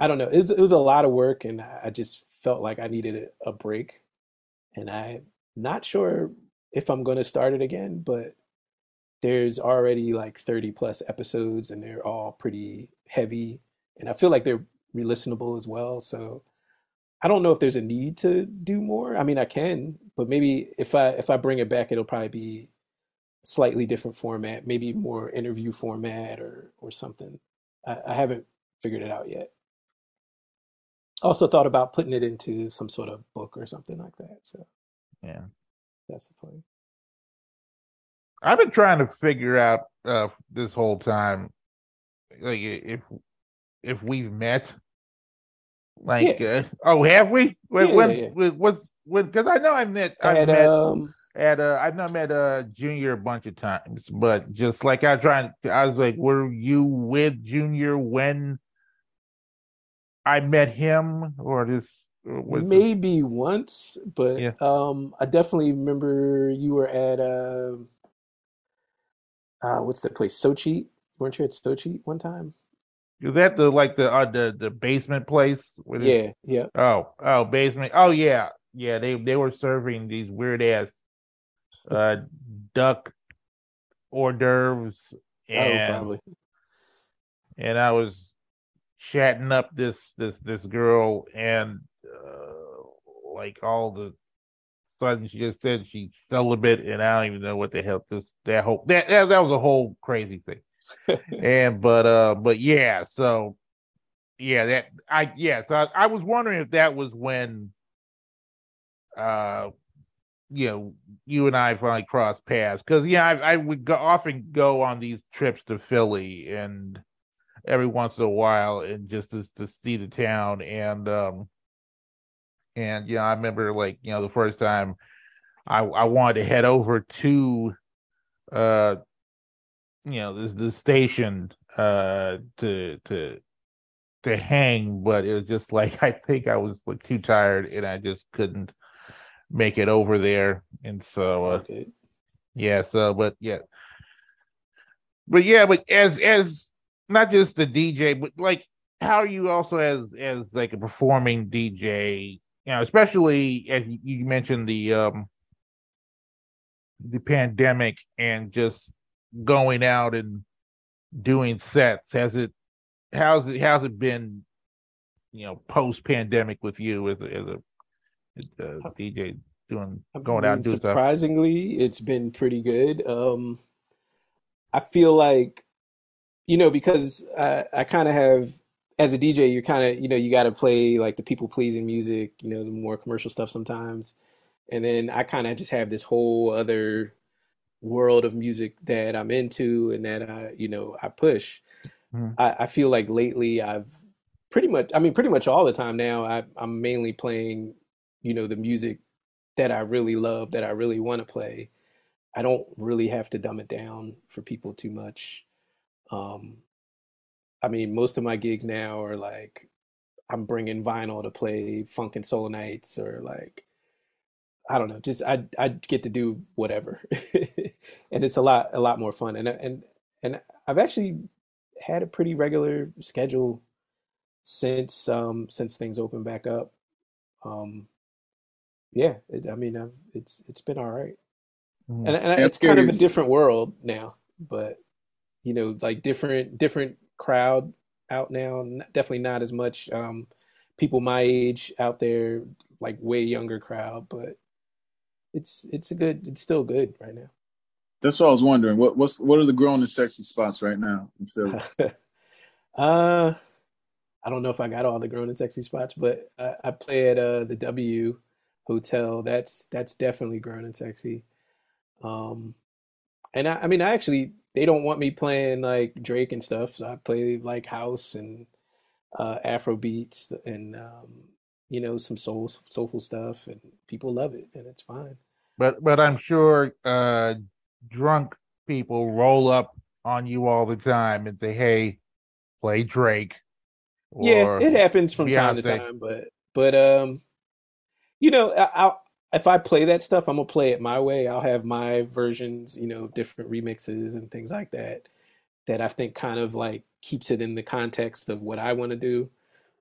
I don't know, it was, it was a lot of work and I just felt like I needed a, break. And I'm not sure if I'm going to start it again, but there's already like 30 plus episodes and they're all pretty heavy. And I feel like they're re-listenable as well. So I don't know if there's a need to do more. I mean, I can, but maybe if I if I bring it back, it'll probably be slightly different format, maybe more interview format or or something. I, I haven't figured it out yet. Also thought about putting it into some sort of book or something like that. So yeah, that's the plan. I've been trying to figure out uh, this whole time, like if if we've met. Like, yeah. uh, oh, have we? When, yeah, when, yeah, when, when, because I know I met, I met, um, at uh I've not met uh Junior a bunch of times, but just like I was trying I was like, were you with Junior when I met him or this maybe it? once, but yeah. um I definitely remember you were at uh, uh what's that place? Sochi? Weren't you at Sochi one time? Is that the like the uh, the the basement place? Yeah, yeah. Oh, oh, basement. Oh yeah, yeah. They they were serving these weird ass uh, duck hors d'oeuvres, oh, and oh, and I was chatting up this this this girl, and uh, like all the sudden she just said she's celibate, and I don't even know what the hell this that whole that that, that was a whole crazy thing. and but uh but yeah, so yeah, that I yeah, so I, I was wondering if that was when uh you know, you and I finally crossed paths because yeah, I, I would go, often go on these trips to Philly and every once in a while and just to, to see the town and um and you know I remember like you know the first time I I wanted to head over to uh you know the the station uh to to to hang but it was just like I think I was like too tired and I just couldn't make it over there. And so, uh, okay. yeah, so, but yeah, but yeah, but as, as not just the DJ, but like, how you also as, as like a performing DJ, you know, especially as you mentioned the, um, the pandemic and just going out and doing sets has it how's it how's it been you know post pandemic with you as a, as a uh, DJ doing going out and doing surprisingly, stuff. it's been pretty good. Um, I feel like you know because I, I kind of have as a DJ, you're kind of you know you got to play like the people pleasing music, you know, the more commercial stuff sometimes, and then I kind of just have this whole other world of music that I'm into and that I you know I push. Mm. I, I feel like lately I've pretty much I mean pretty much all the time now I, I'm mainly playing you know the music that I really love, that I really want to play. I don't really have to dumb it down for people too much. Um, I mean, most of my gigs now are like I'm bringing vinyl to play funk and soul nights or like I don't know, just I I get to do whatever, and it's a lot a lot more fun. And and and I've actually had a pretty regular schedule since um since things opened back up. Um, yeah, it, I mean, I've, it's it's been all right, Mhm. and, and it's kind of a different world now, but you know, like different different crowd out now. Definitely not as much um people my age out there, like way younger crowd, but it's it's a good, it's still good right now. That's what I was wondering. What what's what are the grown and sexy spots right now in Philly? uh, I don't know if I got all the grown and sexy spots, but I, I play at uh, the W Hotel. That's that's definitely grown and sexy. Um, and I, I mean, I actually they don't want me playing like Drake and stuff, so I play like house and uh, Afro beats and um, you know some soul soulful stuff, and people love it, and it's fine. But but I'm sure uh, drunk people roll up on you all the time and say, "Hey, play Drake." Yeah, it happens from time to time, but but um, you know, I, if I play that stuff, I'm gonna play it my way. I'll have my versions, you know, different remixes and things like that that I think kind of like keeps it in the context of what I want to do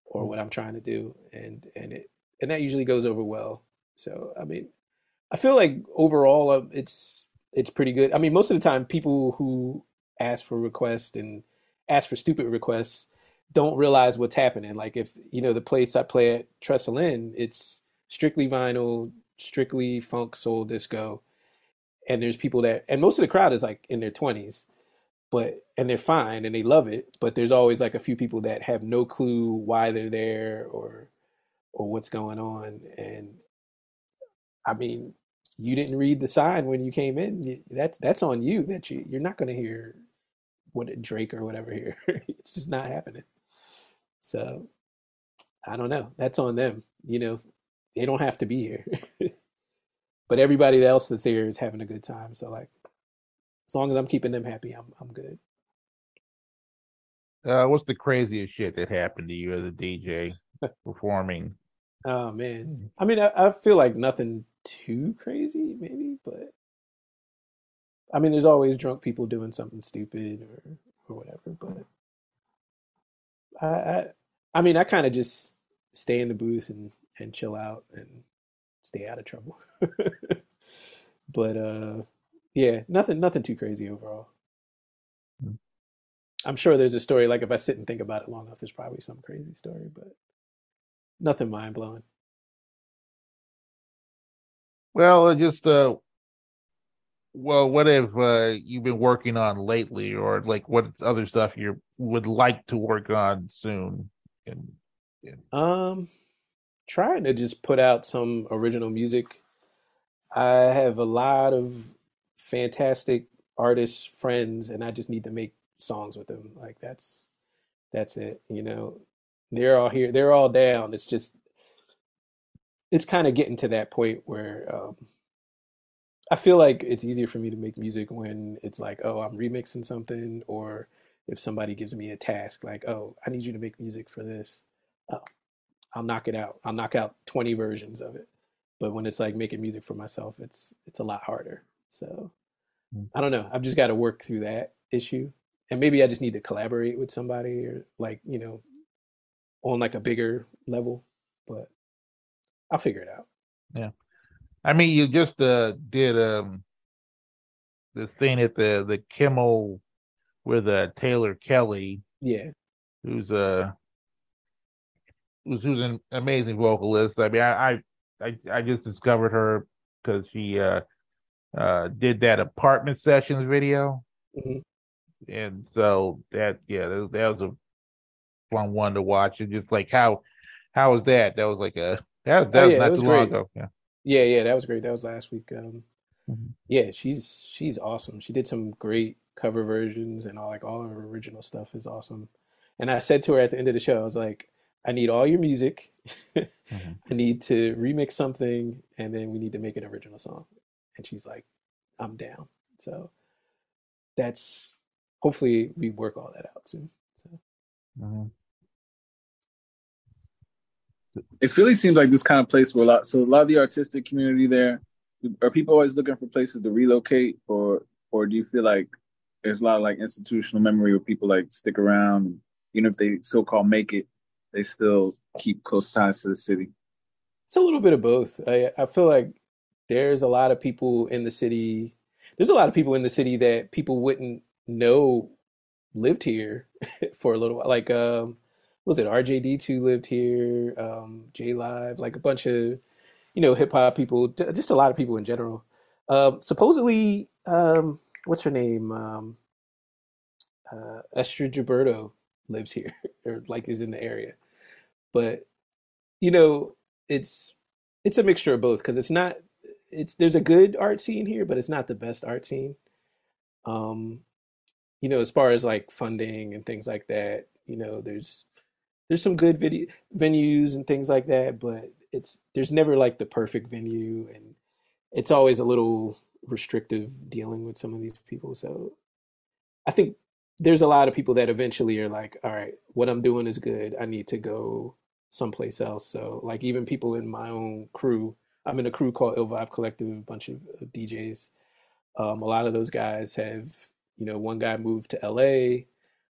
or what I'm trying to do, and and it and that usually goes over well. So I mean, I feel like overall uh, it's it's pretty good. I mean, most of the time, people who ask for requests and ask for stupid requests don't realize what's happening. Like if you know the place I play at Trestle Inn, it's strictly vinyl, strictly funk, soul, disco, and there's people that and most of the crowd is like in their twenties, but and they're fine and they love it. But there's always like a few people that have no clue why they're there or or what's going on. And I mean, you didn't read the sign when you came in. That's that's on you. That you you're not going to hear what Drake or whatever here. it's just not happening. So I don't know. That's on them. You know, they don't have to be here. but everybody else that's here is having a good time. So like, as long as I'm keeping them happy, I'm I'm good. Uh, what's the craziest shit that happened to you as a DJ performing? Oh man. I mean, I, I feel like nothing too crazy, maybe, but I mean, there's always drunk people doing something stupid or or whatever. But I I, I mean, I kind of just stay in the booth and and chill out and stay out of trouble. But uh, yeah, nothing nothing too crazy overall. Hmm. I'm sure there's a story. Like if I sit and think about it long enough, there's probably some crazy story, but nothing mind blowing. Well, just uh, well, what have uh, you been working on lately, or like what other stuff you would like to work on soon? And, and Um, trying to just put out some original music. I have a lot of fantastic artists friends, and I just need to make songs with them. Like that's that's it. You know, they're all here. They're all down. It's just it's kind of getting to that point where um, I feel like it's easier for me to make music when it's like, oh, I'm remixing something, or if somebody gives me a task, like, oh, I need you to make music for this. Oh, I'll knock it out. I'll knock out 20 versions of it. But when it's like making music for myself, it's it's a lot harder. So Mm. I don't know. I've just got to work through that issue. And maybe I just need to collaborate with somebody or like, you know, on like a bigger level, but I'll figure it out. yeah, I mean, you just uh did um this thing at the the Kimmel with uh Taylor Kelly, Yeah. who's uh who's an amazing vocalist. I mean, I I I, just discovered her because she uh uh did that apartment sessions video. Mhm. and so that yeah that, that was a fun one to watch and just like how how was that that was like a that, that Oh, was yeah, not it was too long great. ago yeah Yeah, yeah, that was great. That was last week. Um, Mhm. yeah, she's she's awesome. She did some great cover versions and all like all her original stuff is awesome. And I said to her at the end of the show, I was like, I need all your music. Mhm. I need to remix something and then we need to make an original song. And she's like, I'm down. So that's hopefully we work all that out soon. So. Mm-hmm. It Philly seems like this kind of place where a lot. So a lot of the artistic community there are people always looking for places to relocate, or or do you feel like there's a lot of like institutional memory where people like stick around, even if they so called make it, they still keep close ties to the city. It's a little bit of both. I I feel like there's a lot of people in the city. There's a lot of people in the city that people wouldn't know lived here for a little while. Like um, was it RJD2 lived here, um, J Live, like a bunch of you know hip hop people, just a lot of people in general. Um, supposedly, um, what's her name? Um, uh, Astrud Gilberto lives here or like is in the area, but you know it's it's a mixture of both because it's not it's there's a good art scene here, but it's not the best art scene. Um, you know, as far as like funding and things like that, you know, there's there's some good video venues and things like that, but it's there's never like the perfect venue and it's always a little restrictive dealing with some of these people. So I think there's a lot of people that eventually are like, all right, what I'm doing is good. I need to go someplace else. So like even people in my own crew, I'm in a crew called Ill Vibe Collective, a bunch of DJs. Um, a lot of those guys have, you know, one guy moved to LA,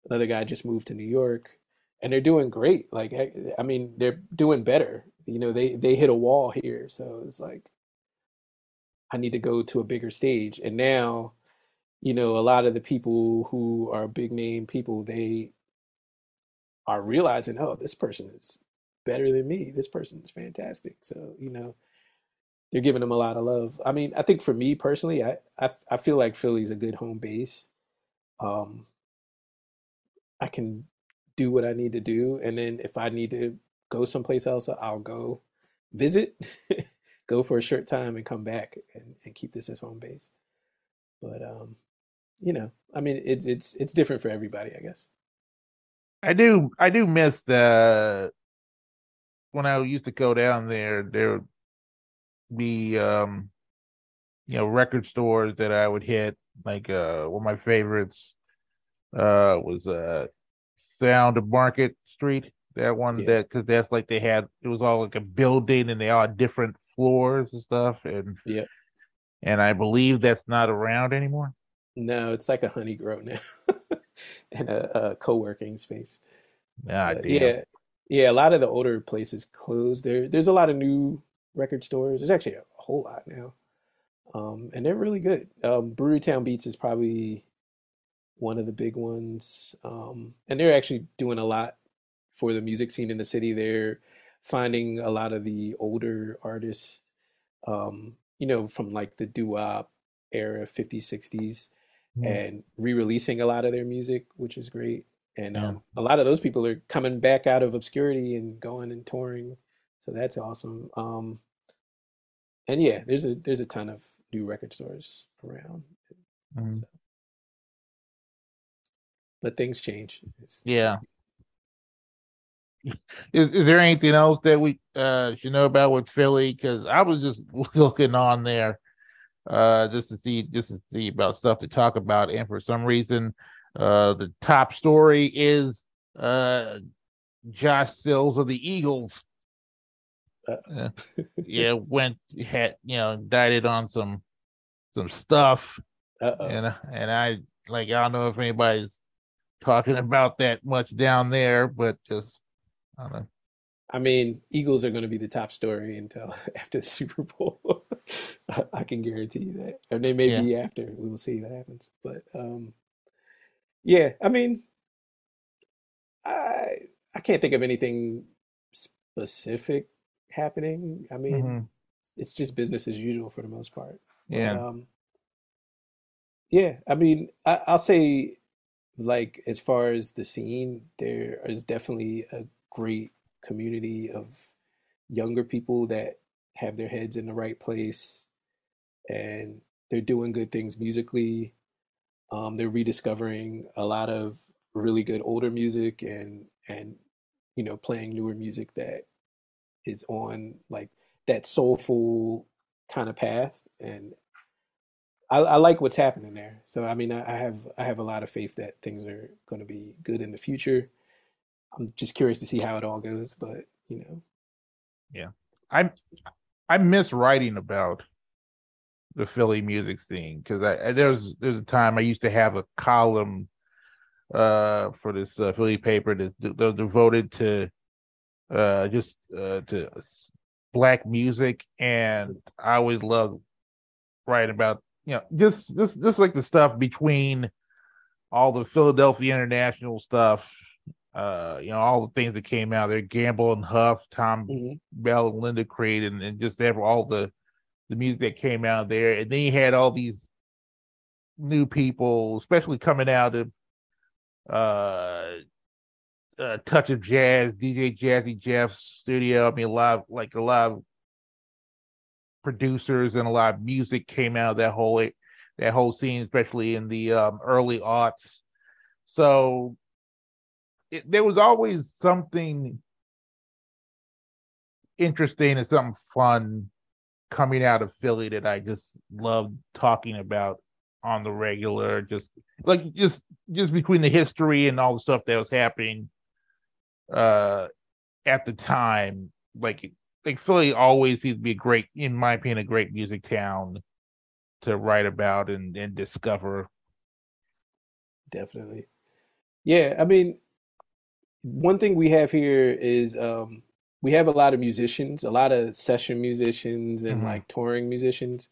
another guy just moved to New York, and they're doing great. Like, I mean, they're doing better. You know, they they hit a wall here, so it's like I need to go to a bigger stage. And now, you know, a lot of the people who are big name people, they are realizing, oh, this person is better than me. This person is fantastic. So, you know, they're giving them a lot of love. I mean, I think for me personally, I I, I feel like Philly's a good home base. Um, I can do what I need to do, and then if I need to go someplace else, I'll go visit, go for a short time, and come back and, and keep this as home base. But um, you know, I mean, it's it's it's different for everybody, I guess. I do I do miss the when I used to go down there. There would be um you know record stores that I would hit like uh one of my favorites uh was uh Sound of Market Street that one yeah. that because that's like they had it was all like a building and they all had different floors and stuff and yeah and I believe that's not around anymore. No, it's like a Honeygrow now and a, a co-working space. Ah, uh, yeah, yeah. A lot of the older places closed. There, there's a lot of new record stores. There's actually a whole lot now, um, and they're really good. Um, Brewerytown Beats is probably one of the big ones, um, and they're actually doing a lot for the music scene in the city. They're finding a lot of the older artists, um, you know, from like the doo-wop era, 50s, 60s, mm. and re-releasing a lot of their music, which is great. And yeah. um, a lot of those people are coming back out of obscurity and going and touring so that's awesome. Um, and yeah, there's a there's a ton of new record stores around. Mm-hmm. So. But things change. It's, yeah. Is, is there anything else that we uh, should know about with Philly? Because I was just looking on there uh, just to see just to see about stuff to talk about, and for some reason, uh, the top story is uh, Josh Sills of the Eagles uh, yeah, went had you know indicted on some some stuff, Uh-oh. and and I like I don't know if anybody's talking about that much down there, but just I don't know. I mean, Eagles are going to be the top story until after the Super Bowl. I, I, can guarantee you that, or they may yeah. be after. We will see what happens. But um, yeah, I mean, I I can't think of anything specific happening. I mean, mm-hmm. it's just business as usual for the most part. Yeah. Um, yeah. I mean, I, I'll say, like, as far as the scene, there is definitely a great community of younger people that have their heads in the right place and they're doing good things musically. Um, they're rediscovering a lot of really good older music and and you know playing newer music that is on like that soulful kind of path and I, I like what's happening there. So I mean, I, I have I have a lot of faith that things are going to be good in the future. I'm just curious to see how it all goes, but you know, yeah, I I miss writing about the Philly music scene because I, there's there's a time I used to have a column uh for this uh, Philly paper that they're devoted to uh just uh to black music and I always loved writing about you know just just just like the stuff between all the Philadelphia international stuff uh you know all the things that came out there Gamble and Huff Tom mm-hmm. Bell and Linda Creed and, and just ever all the the music that came out there and then you had all these new people especially coming out of uh, uh, touch of jazz, DJ Jazzy Jeff's studio. I mean, a lot of, like a lot of producers and a lot of music came out of that whole that whole scene, especially in the um, early aughts. So it, there was always something interesting and something fun coming out of Philly that I just loved talking about on the regular. Just like just just between the history and all the stuff that was happening uh at the time like like philly always seems to be a great in my opinion a great music town to write about and and discover definitely yeah i mean one thing we have here is um we have a lot of musicians a lot of session musicians and mm-hmm. like touring musicians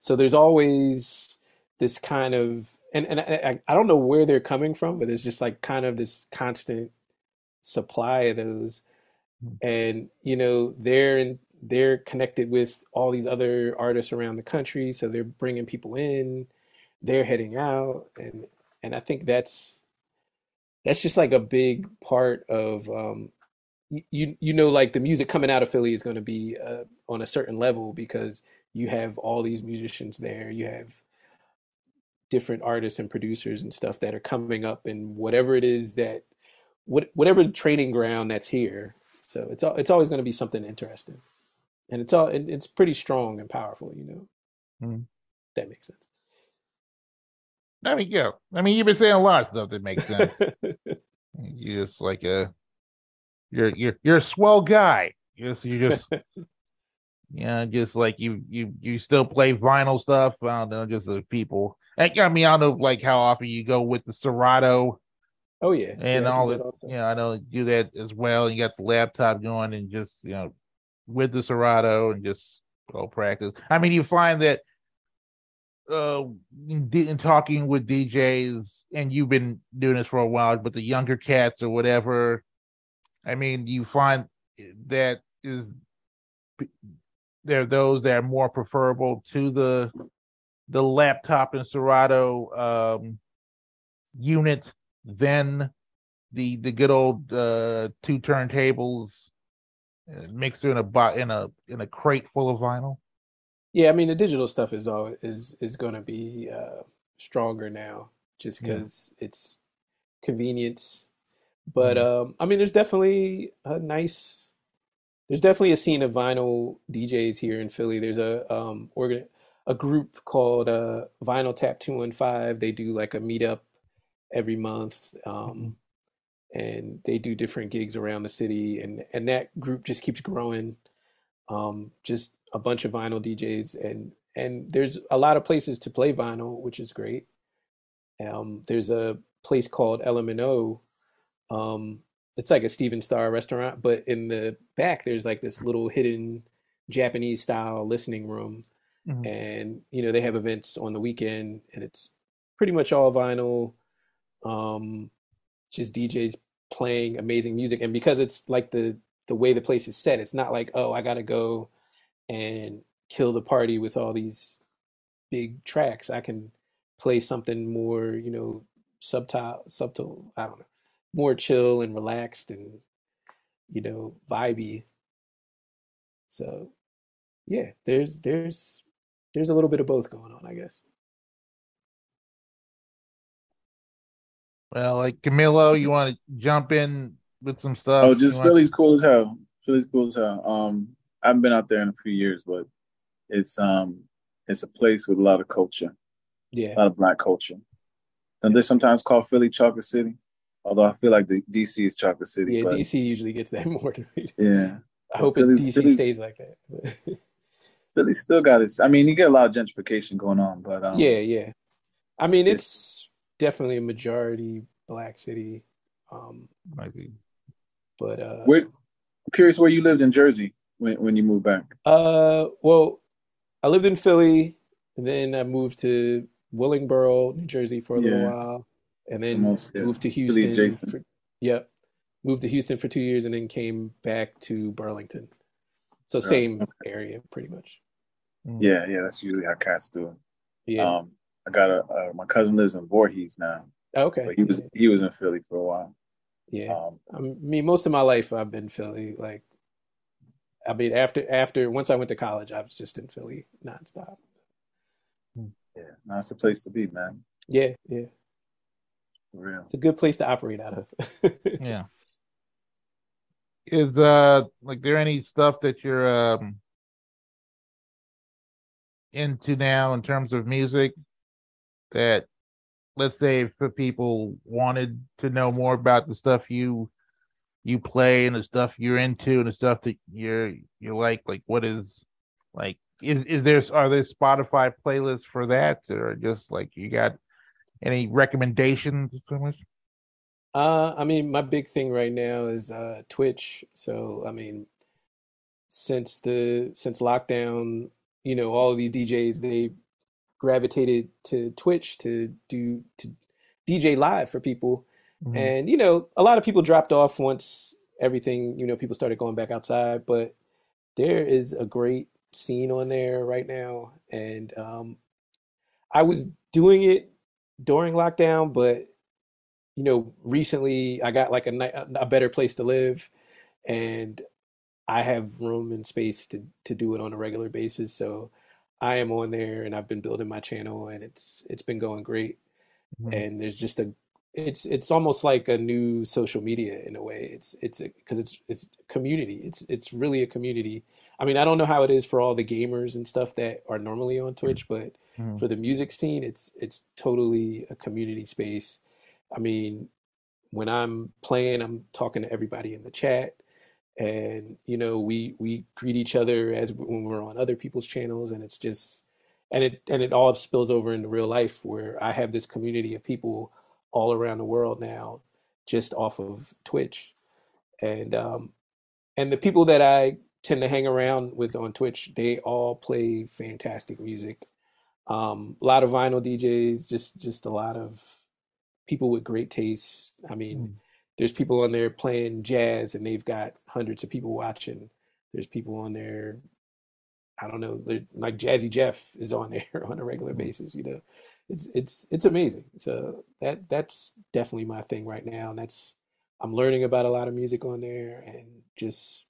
so there's always this kind of and and I, I don't know where they're coming from, but it's just like kind of this constant supply of those, hmm. and you know they're in they're connected with all these other artists around the country, so they're bringing people in, they're heading out, and and I think that's that's just like a big part of um, you you know like the music coming out of Philly is going to be uh, on a certain level because you have all these musicians there, you have different artists and producers and stuff that are coming up and whatever it is that what whatever training ground that's here. So it's it's always going to be something interesting. And it's all it's pretty strong and powerful you know? Mm. that makes sense I mean, yeah. I mean, you've been saying a lot of stuff that makes sense. you're just like a, you're you're you're a swell guy. You're just you just, yeah, just like you you you still play vinyl stuff. I don't know, just the people I mean, I don't know like how often you go with the Serato. Oh yeah, and yeah, all that. Yeah, I know do that as well. You got the laptop going and just you know with the Serato and just go practice. I mean, you find that uh in, in, talking with DJs, and you've been doing this for a while, but the younger cats or whatever. I mean, you find that is there are those that are more preferable to the the laptop and Serato um, unit than the the good old uh, two turntables uh, mixer in a in a in a crate full of vinyl. Yeah, I mean the digital stuff is all is is going to be uh, stronger now, just because yeah. it's convenience. But mm-hmm. um, I mean, there's definitely a nice. There's definitely a scene of vinyl DJs here in Philly. There's a um, organ a group called uh, Vinyl Tap 215. They do like a meetup every month. Um, mm-hmm. and they do different gigs around the city and, and that group just keeps growing. Um, just a bunch of vinyl DJs and, and there's a lot of places to play vinyl, which is great. Um, there's a place called LMNO. Um, it's like a Stephen Starr restaurant, but in the back, there's like this little hidden Japanese style listening room Mm-hmm. And, you know, they have events on the weekend and it's pretty much all vinyl, um, just DJs playing amazing music. And because it's like the, the way the place is set, it's not like, oh, I got to go and kill the party with all these big tracks. I can play something more, you know, subtle, subtle, I don't know, more chill and relaxed and, you know, vibey. So yeah, there's there's there's a little bit of both going on, I guess. Well, like Camilo, you want to jump in with some stuff? Oh, just Philly's cool as hell. Philly's cool as hell. Um, I haven't been out there in a few years, but it's um, it's a place with a lot of culture. Yeah. A lot of black culture. And they sometimes call Philly Chocolate City, although I feel like the DC is Chocolate City. Yeah, but, DC usually gets that more than we do. Yeah, I hope Philly's- it DC Philly's- stays like that. Philly still got its. I mean, you get a lot of gentrification going on, but um, yeah, yeah. I mean, Yeah. it's definitely a majority black city. Um, I see. but uh, Where, I'm curious where you lived in Jersey when when you moved back. uh, well, I lived in Philly, and then I moved to Willingboro, New Jersey, for a little while, and then Almost, yeah. moved to Houston. adjacent. For, yep, moved to Houston for two years, and then came back to Burlington. So Gotcha. same area, pretty much. Mm. Yeah, yeah, that's usually how cats do it. Yeah. Um, I got a uh, my cousin lives in Voorhees now, okay. but he was he was in Philly for a while. Yeah. Um, I mean, most of my life I've been Philly. Like, I mean, after after once I went to college, I was just in Philly nonstop. yeah, that's the place to be, man. Yeah, yeah, For real. it's a good place to operate out of. Yeah. Is uh like there any stuff that you're um into now in terms of music that let's say if people wanted to know more about the stuff you you play and the stuff you're into and the stuff that you're you like like what is like is is there are there Spotify playlists for that or just like you got any recommendations so much? Uh, I mean, my big thing right now is uh, Twitch. So, I mean, since the since lockdown, you know, all these DJs they gravitated to Twitch to do to DJ live for people. Mhm. And you know, a lot of people dropped off once everything, you know, people started going back outside, but there is a great scene on there right now. And um I was doing it during lockdown, but you know, recently I got like a a better place to live and I have room and space to to do it on a regular basis. So I am on there and I've been building my channel and it's it's been going great Mhm. and there's just a it's it's almost like a new social media in a way. It's it's because it's it's community. It's it's really a community. I mean i don't know how it is for all the gamers and stuff that are normally on twitch but Mhm. for the music scene it's it's totally a community space. I mean when i'm playing i'm talking to everybody in the chat. And you know we we greet each other as when we're on other people's channels and it's just and it and it all spills over into real life where I have this community of people all around the world now just off of Twitch. And um and the people that I tend to hang around with on Twitch they all play fantastic music. Um a lot of vinyl DJs just just a lot of people with great taste I mean Mm. there's people on there playing jazz and they've got hundreds of people watching. There's people on there I don't know, like Jazzy Jeff is on there on a regular basis, you know. It's it's it's amazing. So that that's definitely my thing right now, and that's I'm learning about a lot of music on there and just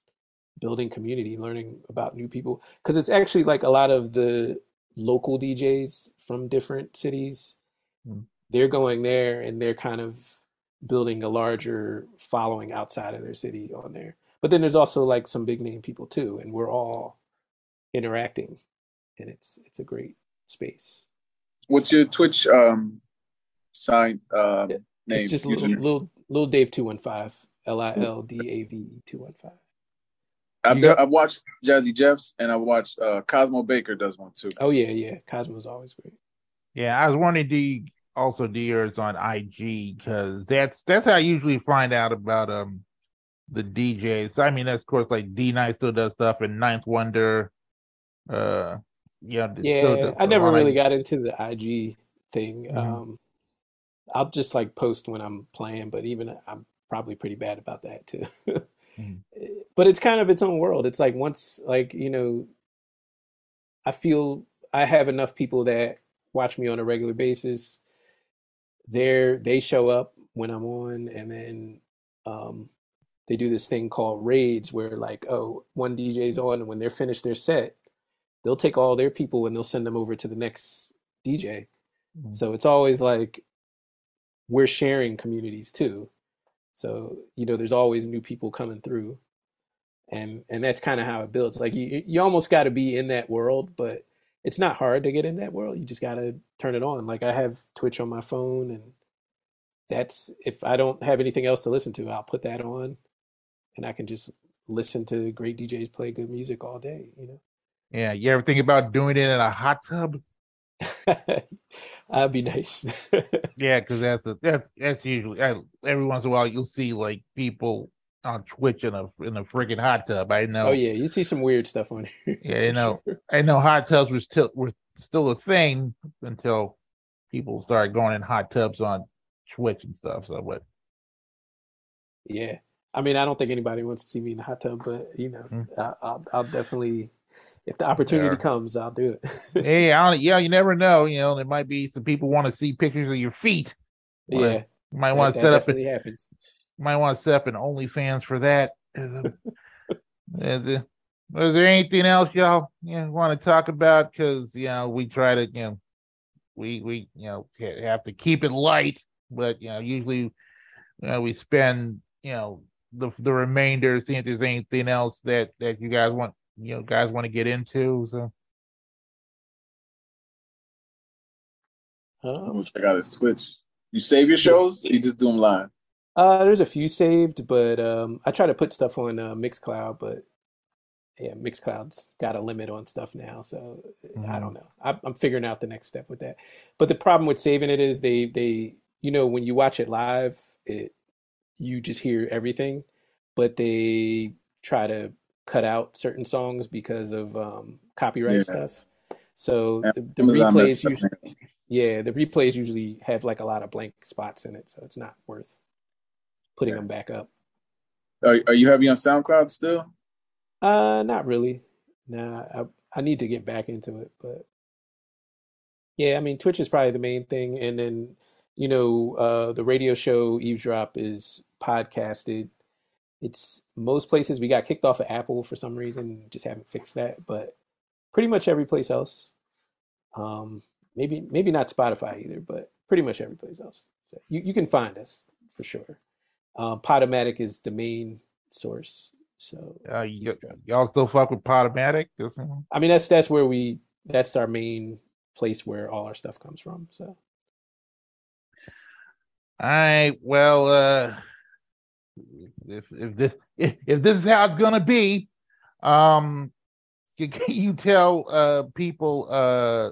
building community, learning about new people because it's actually like a lot of the local DJs from different cities. Mm. They're going there and they're kind of building a larger following outside of their city on there. But then there's also like some big name people too, and we're all interacting, and it's it's a great space. What's your Twitch um sign um Yeah, name? It's just little username? little little Dave two one five L I L D A V E two one five. I've, You got- I've watched Jazzy Jeffs and I watched uh Cosmo Baker does one too. Oh yeah, yeah. Cosmo's always great. Yeah, I was wondering, do you also do yours on IG? Because that's that's how I usually find out about um the DJs. I mean, that's of course like D-Nice still does stuff and Ninth Wonder. Uh, yeah, still Yeah, does I never really got into the IG thing. Mhm. Um, I'll just like post when I'm playing, but even I'm probably pretty bad about that too. Mhm. But it's kind of its own world. It's like once, like, you know, I feel I have enough people that watch me on a regular basis. They're they show up when I'm on, and then um, they do this thing called raids, where like, oh, one DJ's on, and when they're finished their set, they'll take all their people and they'll send them over to the next DJ. Mhm. So it's always like we're sharing communities too. So, you know, there's always new people coming through. And and that's kind of how it builds. Like you you almost got to be in that world, but it's not hard to get in that world. You just gotta turn it on. Like I have Twitch on my phone, and that's if I don't have anything else to listen to, I'll put that on, and I can just listen to great DJs play good music all day. You know. Yeah, you ever think about doing it in a hot tub? That'd be nice. yeah, because that's a that's that's usually every once in a while you'll see like people on Twitch in a in a freaking hot tub. I know. Oh yeah, you see some weird stuff on here. Yeah, you know. Sure. I know hot tubs were still were still a thing until people started going in hot tubs on Twitch and stuff. So what? Yeah, I mean, I don't think anybody wants to see me in a hot tub, but you know, mm-hmm. I, will I'll definitely if the opportunity yeah. comes, I'll do it. hey, I don't, yeah, you never know. You know, there might be some people want to see pictures of your feet. Yeah, you might want to set up. A, happens. Might want to set up an OnlyFans for that. is, is there anything else y'all you know, want to talk about? Because you know we try to you know we we you know have to keep it light, but you know usually you know, we spend you know the the remainder seeing if there's anything else that that you guys want you know guys want to get into. So. Um, check out his Twitch. You save your shows? you just do them live? Uh, there's a few saved, but um, I try to put stuff on uh, Mixcloud, but yeah, Mixcloud's got a limit on stuff now, so mm-hmm. I don't know. I, I'm figuring out the next step with that. But the problem with saving it is they they you know when you watch it live, it you just hear everything, but they try to cut out certain songs because of um, copyright yeah. stuff. So yeah. the, the replays usually, yeah, the replays usually have like a lot of blank spots in it, so it's not worth putting yeah. them back up. Are Are you heavy on SoundCloud still? Uh, not really. Nah, I I need to get back into it, but yeah, I mean Twitch is probably the main thing, and then you know uh, the radio show Eavesdrop is podcasted it's most places we got kicked off of Apple for some reason, just haven't fixed that, but pretty much every place else. Um, maybe maybe not Spotify either, but pretty much every place else. So you, you can find us for sure. Um, Podomatic is the main source. So uh, y- y'all still fuck with Podomatic? I mean, that's that's where we that's our main place where all our stuff comes from. So. All right. Well, uh, if if this if, if this is how it's gonna be, um, can, can you tell uh people uh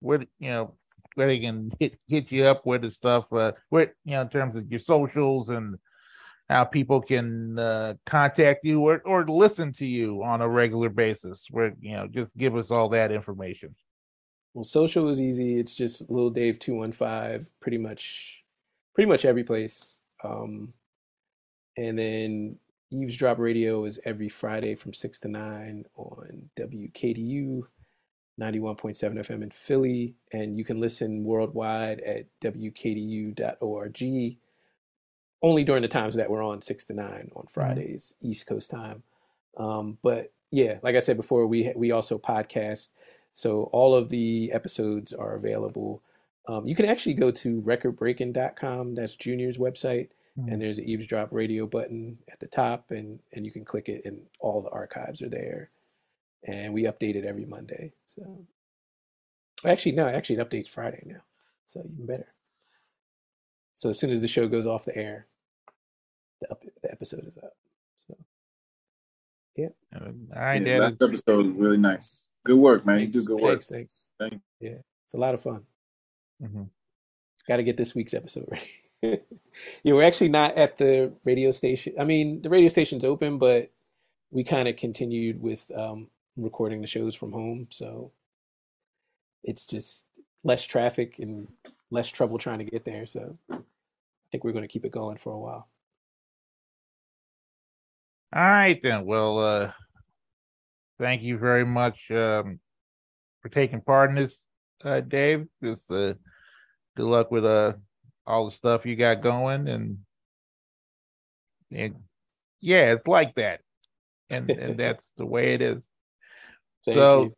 where you know where they can hit hit you up with the stuff uh where you know in terms of your socials and how people can uh, contact you or, or listen to you on a regular basis where you know just give us all that information? Well social is easy. It's just little dave 215 pretty much pretty much every place. Um and then Eavesdrop Radio is every Friday from 6 to 9 on WKDU 91.7 FM in Philly. And you can listen worldwide at WKDU.org only during the times that we're on 6 to 9 on mm-hmm. Fridays, mm-hmm. East Coast time. Um, but yeah, like I said before, we, we also podcast. So all of the episodes are available. Um, you can actually go to recordbreaking.com. That's Junior's website mm-hmm. and there's an eavesdrop radio button at the top and and you can click it and all the archives are there. And we update it every monday so. Actually no actually it updates friday now so even better. So as soon as the show goes off the air the, up, the episode is up so. Yeah. All right yeah, last episode was really nice. Good work man. Thanks, you do good work. Thanks thanks. Thank yeah it's a lot of fun. Mm-hmm. got to get this week's episode ready yeah, we're actually not at the radio station. I mean, the radio station's open, but we kind of continued with um, recording the shows from home, so it's just less traffic and less trouble trying to get there. So I think we're going to keep it going for a while. All right then. Well, uh, thank you very much um, for taking part in this, uh, Dave. Just uh, good luck with uh all the stuff you got going and and yeah, it's like that. And and that's the way it is. so you.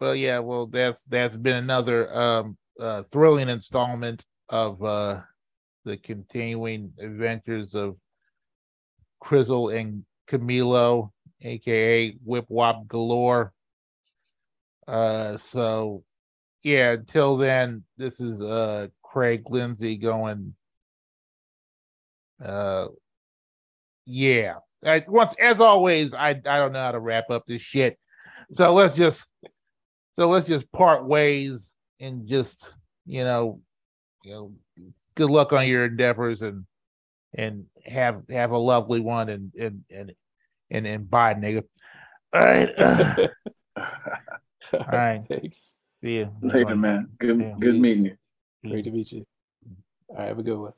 well yeah, well that's that's been another um uh thrilling installment of uh the continuing adventures of Crizzle and Camilo, aka Whip Wop Galore. Uh, so yeah, until then, this is uh Craig Lindsay going. Uh, yeah. I, once, as always, I I don't know how to wrap up this shit. So let's just so let's just part ways and just you know, you know, good luck on your endeavors and and have have a lovely one and and and and, and bye, nigga. All right. All right. Thanks. See you. Later, man. Good, Yeah. good Peace. meeting you. Great to mm-hmm. meet you. All right, have a good one.